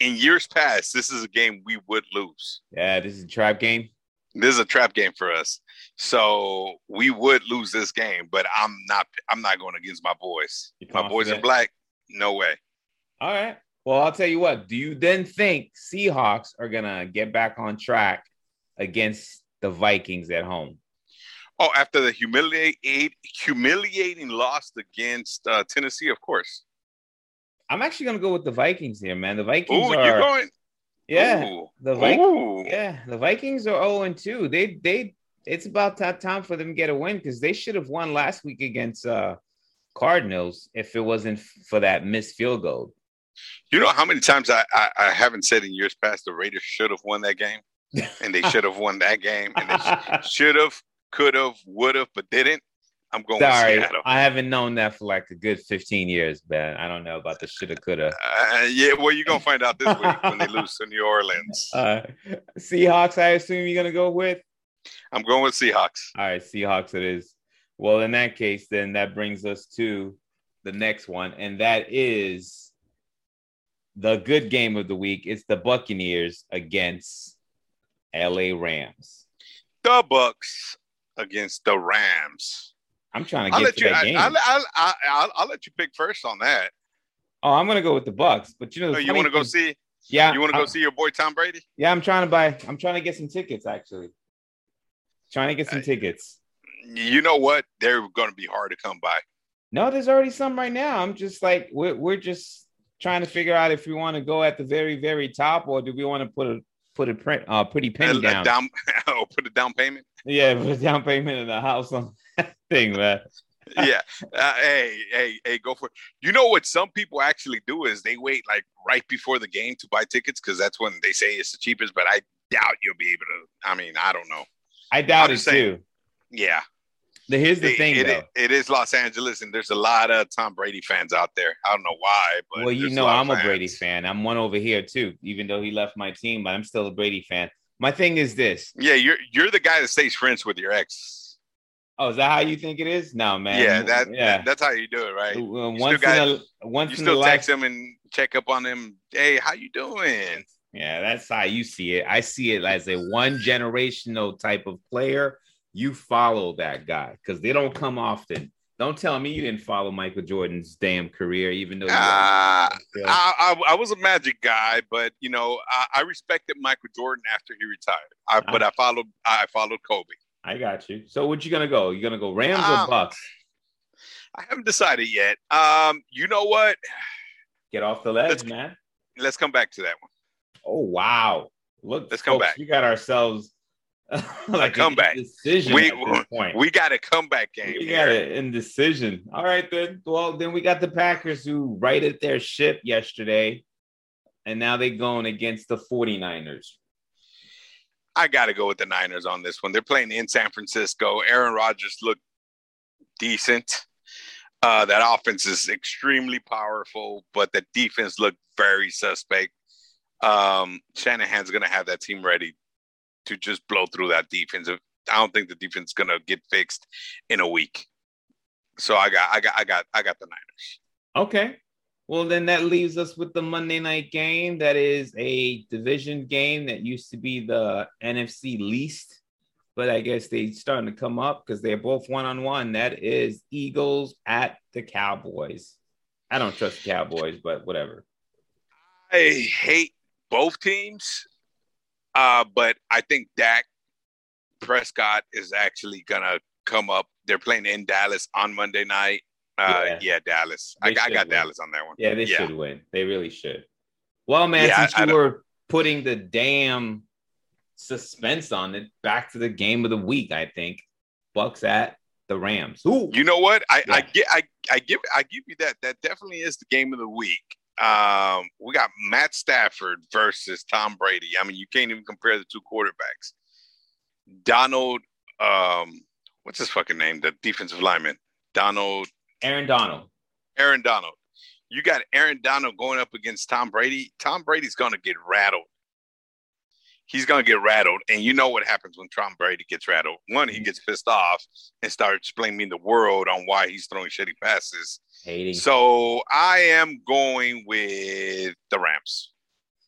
In years past, this is a game we would lose. Yeah, this is a trap game. This is a trap game for us. So we would lose this game, but I'm not I'm not going against my boys. My boys in black, no way. All right. Well, I'll tell you what. Do you then think Seahawks are gonna get back on track against the Vikings at home? Oh, after the humiliate, humiliating loss against uh, Tennessee, of course. I'm actually gonna go with the Vikings here, man. The Vikings Ooh, are. You're going. Yeah, Ooh. the Vikings. Yeah, the Vikings are 0 and 2. They they. It's about that time for them to get a win because they should have won last week against uh Cardinals if it wasn't for that missed field goal. You know how many times I, I, I haven't said in years past the Raiders should have won that game, and they should have won that game, and they should have, could have, would have, but didn't. I'm going. Sorry, I haven't known that for like a good 15 years, man. I don't know about the shoulda, coulda. Uh, yeah, well, you're gonna find out this week when they lose to New Orleans. Uh, Seahawks, I assume you're gonna go with. I'm going with Seahawks. All right, Seahawks it is. Well, in that case, then that brings us to the next one, and that is the good game of the week is the Buccaneers against LA Rams. The Bucs against the Rams. I'm trying to get to you, that I, game. I'll, I'll, I'll, I'll, let you pick first on that. Oh, I'm gonna go with the Bucs, but you know, oh, you want to go see? Yeah, you want to go see your boy Tom Brady? Yeah, I'm trying to buy. I'm trying to get some tickets actually. Trying to get some uh, tickets. You know what? They're going to be hard to come by. No, there's already some right now. I'm just like we're we're just trying to figure out if we want to go at the very, very top or do we want to put a put a print uh pretty penny down. down oh, put a down payment. Yeah, put a down payment in the house on that thing, man. yeah. Uh, hey, hey, hey, go for it. You know what some people actually do is they wait like right before the game to buy tickets because that's when they say it's the cheapest. But I doubt you'll be able to. I mean, I don't know. I doubt I'm it saying, too. Yeah, Here's the it, thing, it, though. it is Los Angeles, and there's a lot of Tom Brady fans out there. I don't know why, but well, you know, I'm a Brady fan. I'm one over here too, even though he left my team, but I'm still a Brady fan. My thing is this. Yeah, you're you're the guy that stays friends with your ex. Oh, is that how you think it is? No, man. Yeah, that yeah, that's how you do it, right? Uh, once got, in a, once you still text life... him and check up on him. Hey, how you doing? Yeah, that's how you see it. I see it as a one generational type of player you follow that guy because they don't come often. Don't tell me you didn't follow Michael Jordan's damn career, even though. Uh, I, I, I, was a Magic guy, but you know I, I respected Michael Jordan after he retired. I, but I followed I followed Kobe. I got you. So what you gonna go? You gonna go Rams um, or Bucs? I haven't decided yet. Um, you know what? Get off the ledge, let's, man. Let's come back to that one. Oh wow! Look, let's folks, come back. We got ourselves like a comeback. Decision we we got a comeback game. We got an indecision. All right, then. Well, then we got the Packers who righted their ship yesterday, and now they're going against the 49ers. I got to go with the Niners on this one. They're playing in San Francisco. Aaron Rodgers looked decent. Uh, that offense is extremely powerful, but the defense looked very suspect. Um, Shanahan's going to have that team ready to just blow through that defense. I don't think the defense is gonna get fixed in a week. So I got I got I got I got the Niners. Okay. Well, then that leaves us with the Monday night game. That is a division game that used to be the NFC least, but I guess they starting to come up because they're both one on one. That is Eagles at the Cowboys. I don't trust the Cowboys, but whatever. I hate both teams, uh, but I think Dak Prescott is actually gonna come up. They're playing in Dallas on Monday night. Uh, yeah. yeah Dallas. I, I, got win. Dallas on that one. Yeah, they yeah. should win. They really should. Well, man, yeah, since I, you were putting the damn suspense on it, back to the game of the week. I think Bucs at the Rams. Ooh. You know what? I, I get I, I give I give you that. That definitely is the game of the week. Um, we got Matt Stafford versus Tom Brady. I mean, you can't even compare the two quarterbacks. Donald, um, what's his fucking name? The defensive lineman, Donald. Aaron Donald. Aaron Donald. You got Aaron Donald going up against Tom Brady. Tom Brady's going to get rattled. He's going to get rattled. And you know what happens when Tom Brady gets rattled. One, he mm-hmm. gets pissed off and starts blaming the world on why he's throwing shitty passes. Hating. So I am going with the Rams.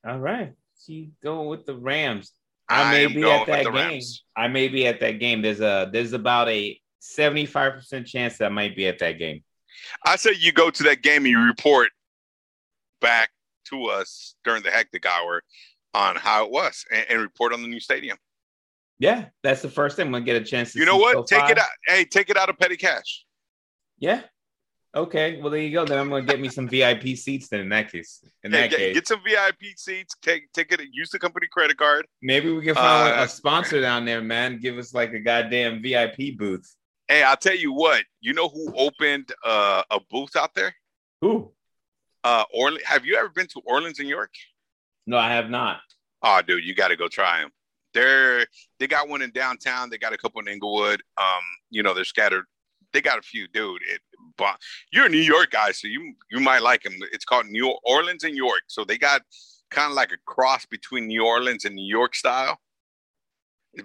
All right. She going with the Rams. I may I be at that game. Rams. I may be at that game. There's a there's about a 75% chance that I might be at that game. I say you go to that game and you report back to us during the hectic hour on how it was and, and report on the new stadium. Yeah, that's the first thing I'm gonna get a chance to You know what? Take it out. Hey, take it out of petty cash. Yeah. Okay. Well, there you go. Then I'm gonna get me some VIP seats. Then in that case, in yeah, that get, case, get some VIP seats. Take take it. Use the company credit card. Maybe we can find uh, a sponsor down there, man. Give us like a goddamn VIP booth. Hey, I'll tell you what. You know who opened uh, a booth out there? Who? Uh, Orleans. Have you ever been to Orleans, New York? No, I have not. Oh, dude, you got to go try them. They're they got one in downtown. They got a couple in Inglewood. Um, you know, they're scattered. They got a few, dude. It, but you're a New York guy, so you you might like them. It's called New Orleans and York. So they got kind of like a cross between New Orleans and New York style.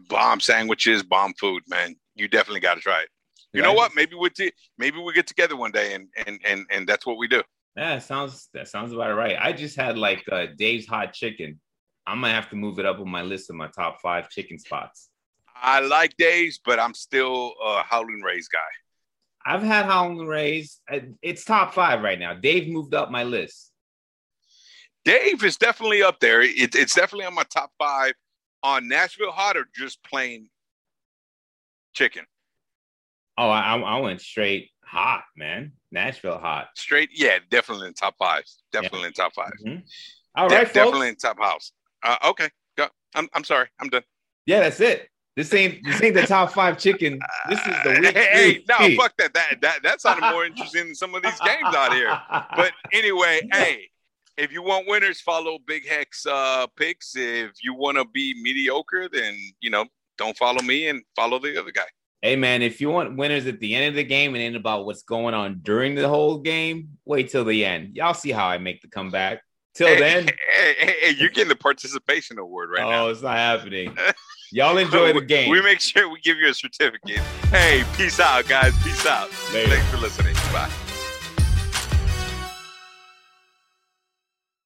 Bomb sandwiches, bomb food, man. You definitely got to try it. You know what? Maybe we t- maybe we get together one day and and and and that's what we do. Yeah, sounds that sounds about right. I just had like uh, Dave's hot chicken. I'm gonna have to move it up on my list of my top five chicken spots. I like Dave's, but I'm still a Howlin' Ray's guy. I've had Howlin' Ray's. It's top five right now. Dave moved up my list. Dave is definitely up there. It, it's definitely on my top five on Nashville hot or just plain chicken. Oh, I, I went straight hot, man. Nashville hot. Straight, yeah, definitely in top five. Definitely yeah. in top 5 mm-hmm. All right, De- definitely in top house. Uh, okay, go. I'm, I'm sorry, I'm done. Yeah, that's it. This ain't this ain't the top five chicken. This is the week. Hey, no, fuck that. That that that sounded more interesting than some of these games out here. But anyway, hey, if you want winners, follow Big Hec's uh, picks. If you want to be mediocre, then you know don't follow me and follow the other guy. Hey man, if you want winners at the end of the game and ain't about what's going on during the whole game, wait till the end. Y'all see how I make the comeback. Till hey, then, hey, hey, you're getting the participation award right oh, now. Oh, it's not happening. Y'all enjoy the game. We make sure we give you a certificate. Hey, peace out, guys. Peace out. Later. Thanks for listening. Bye.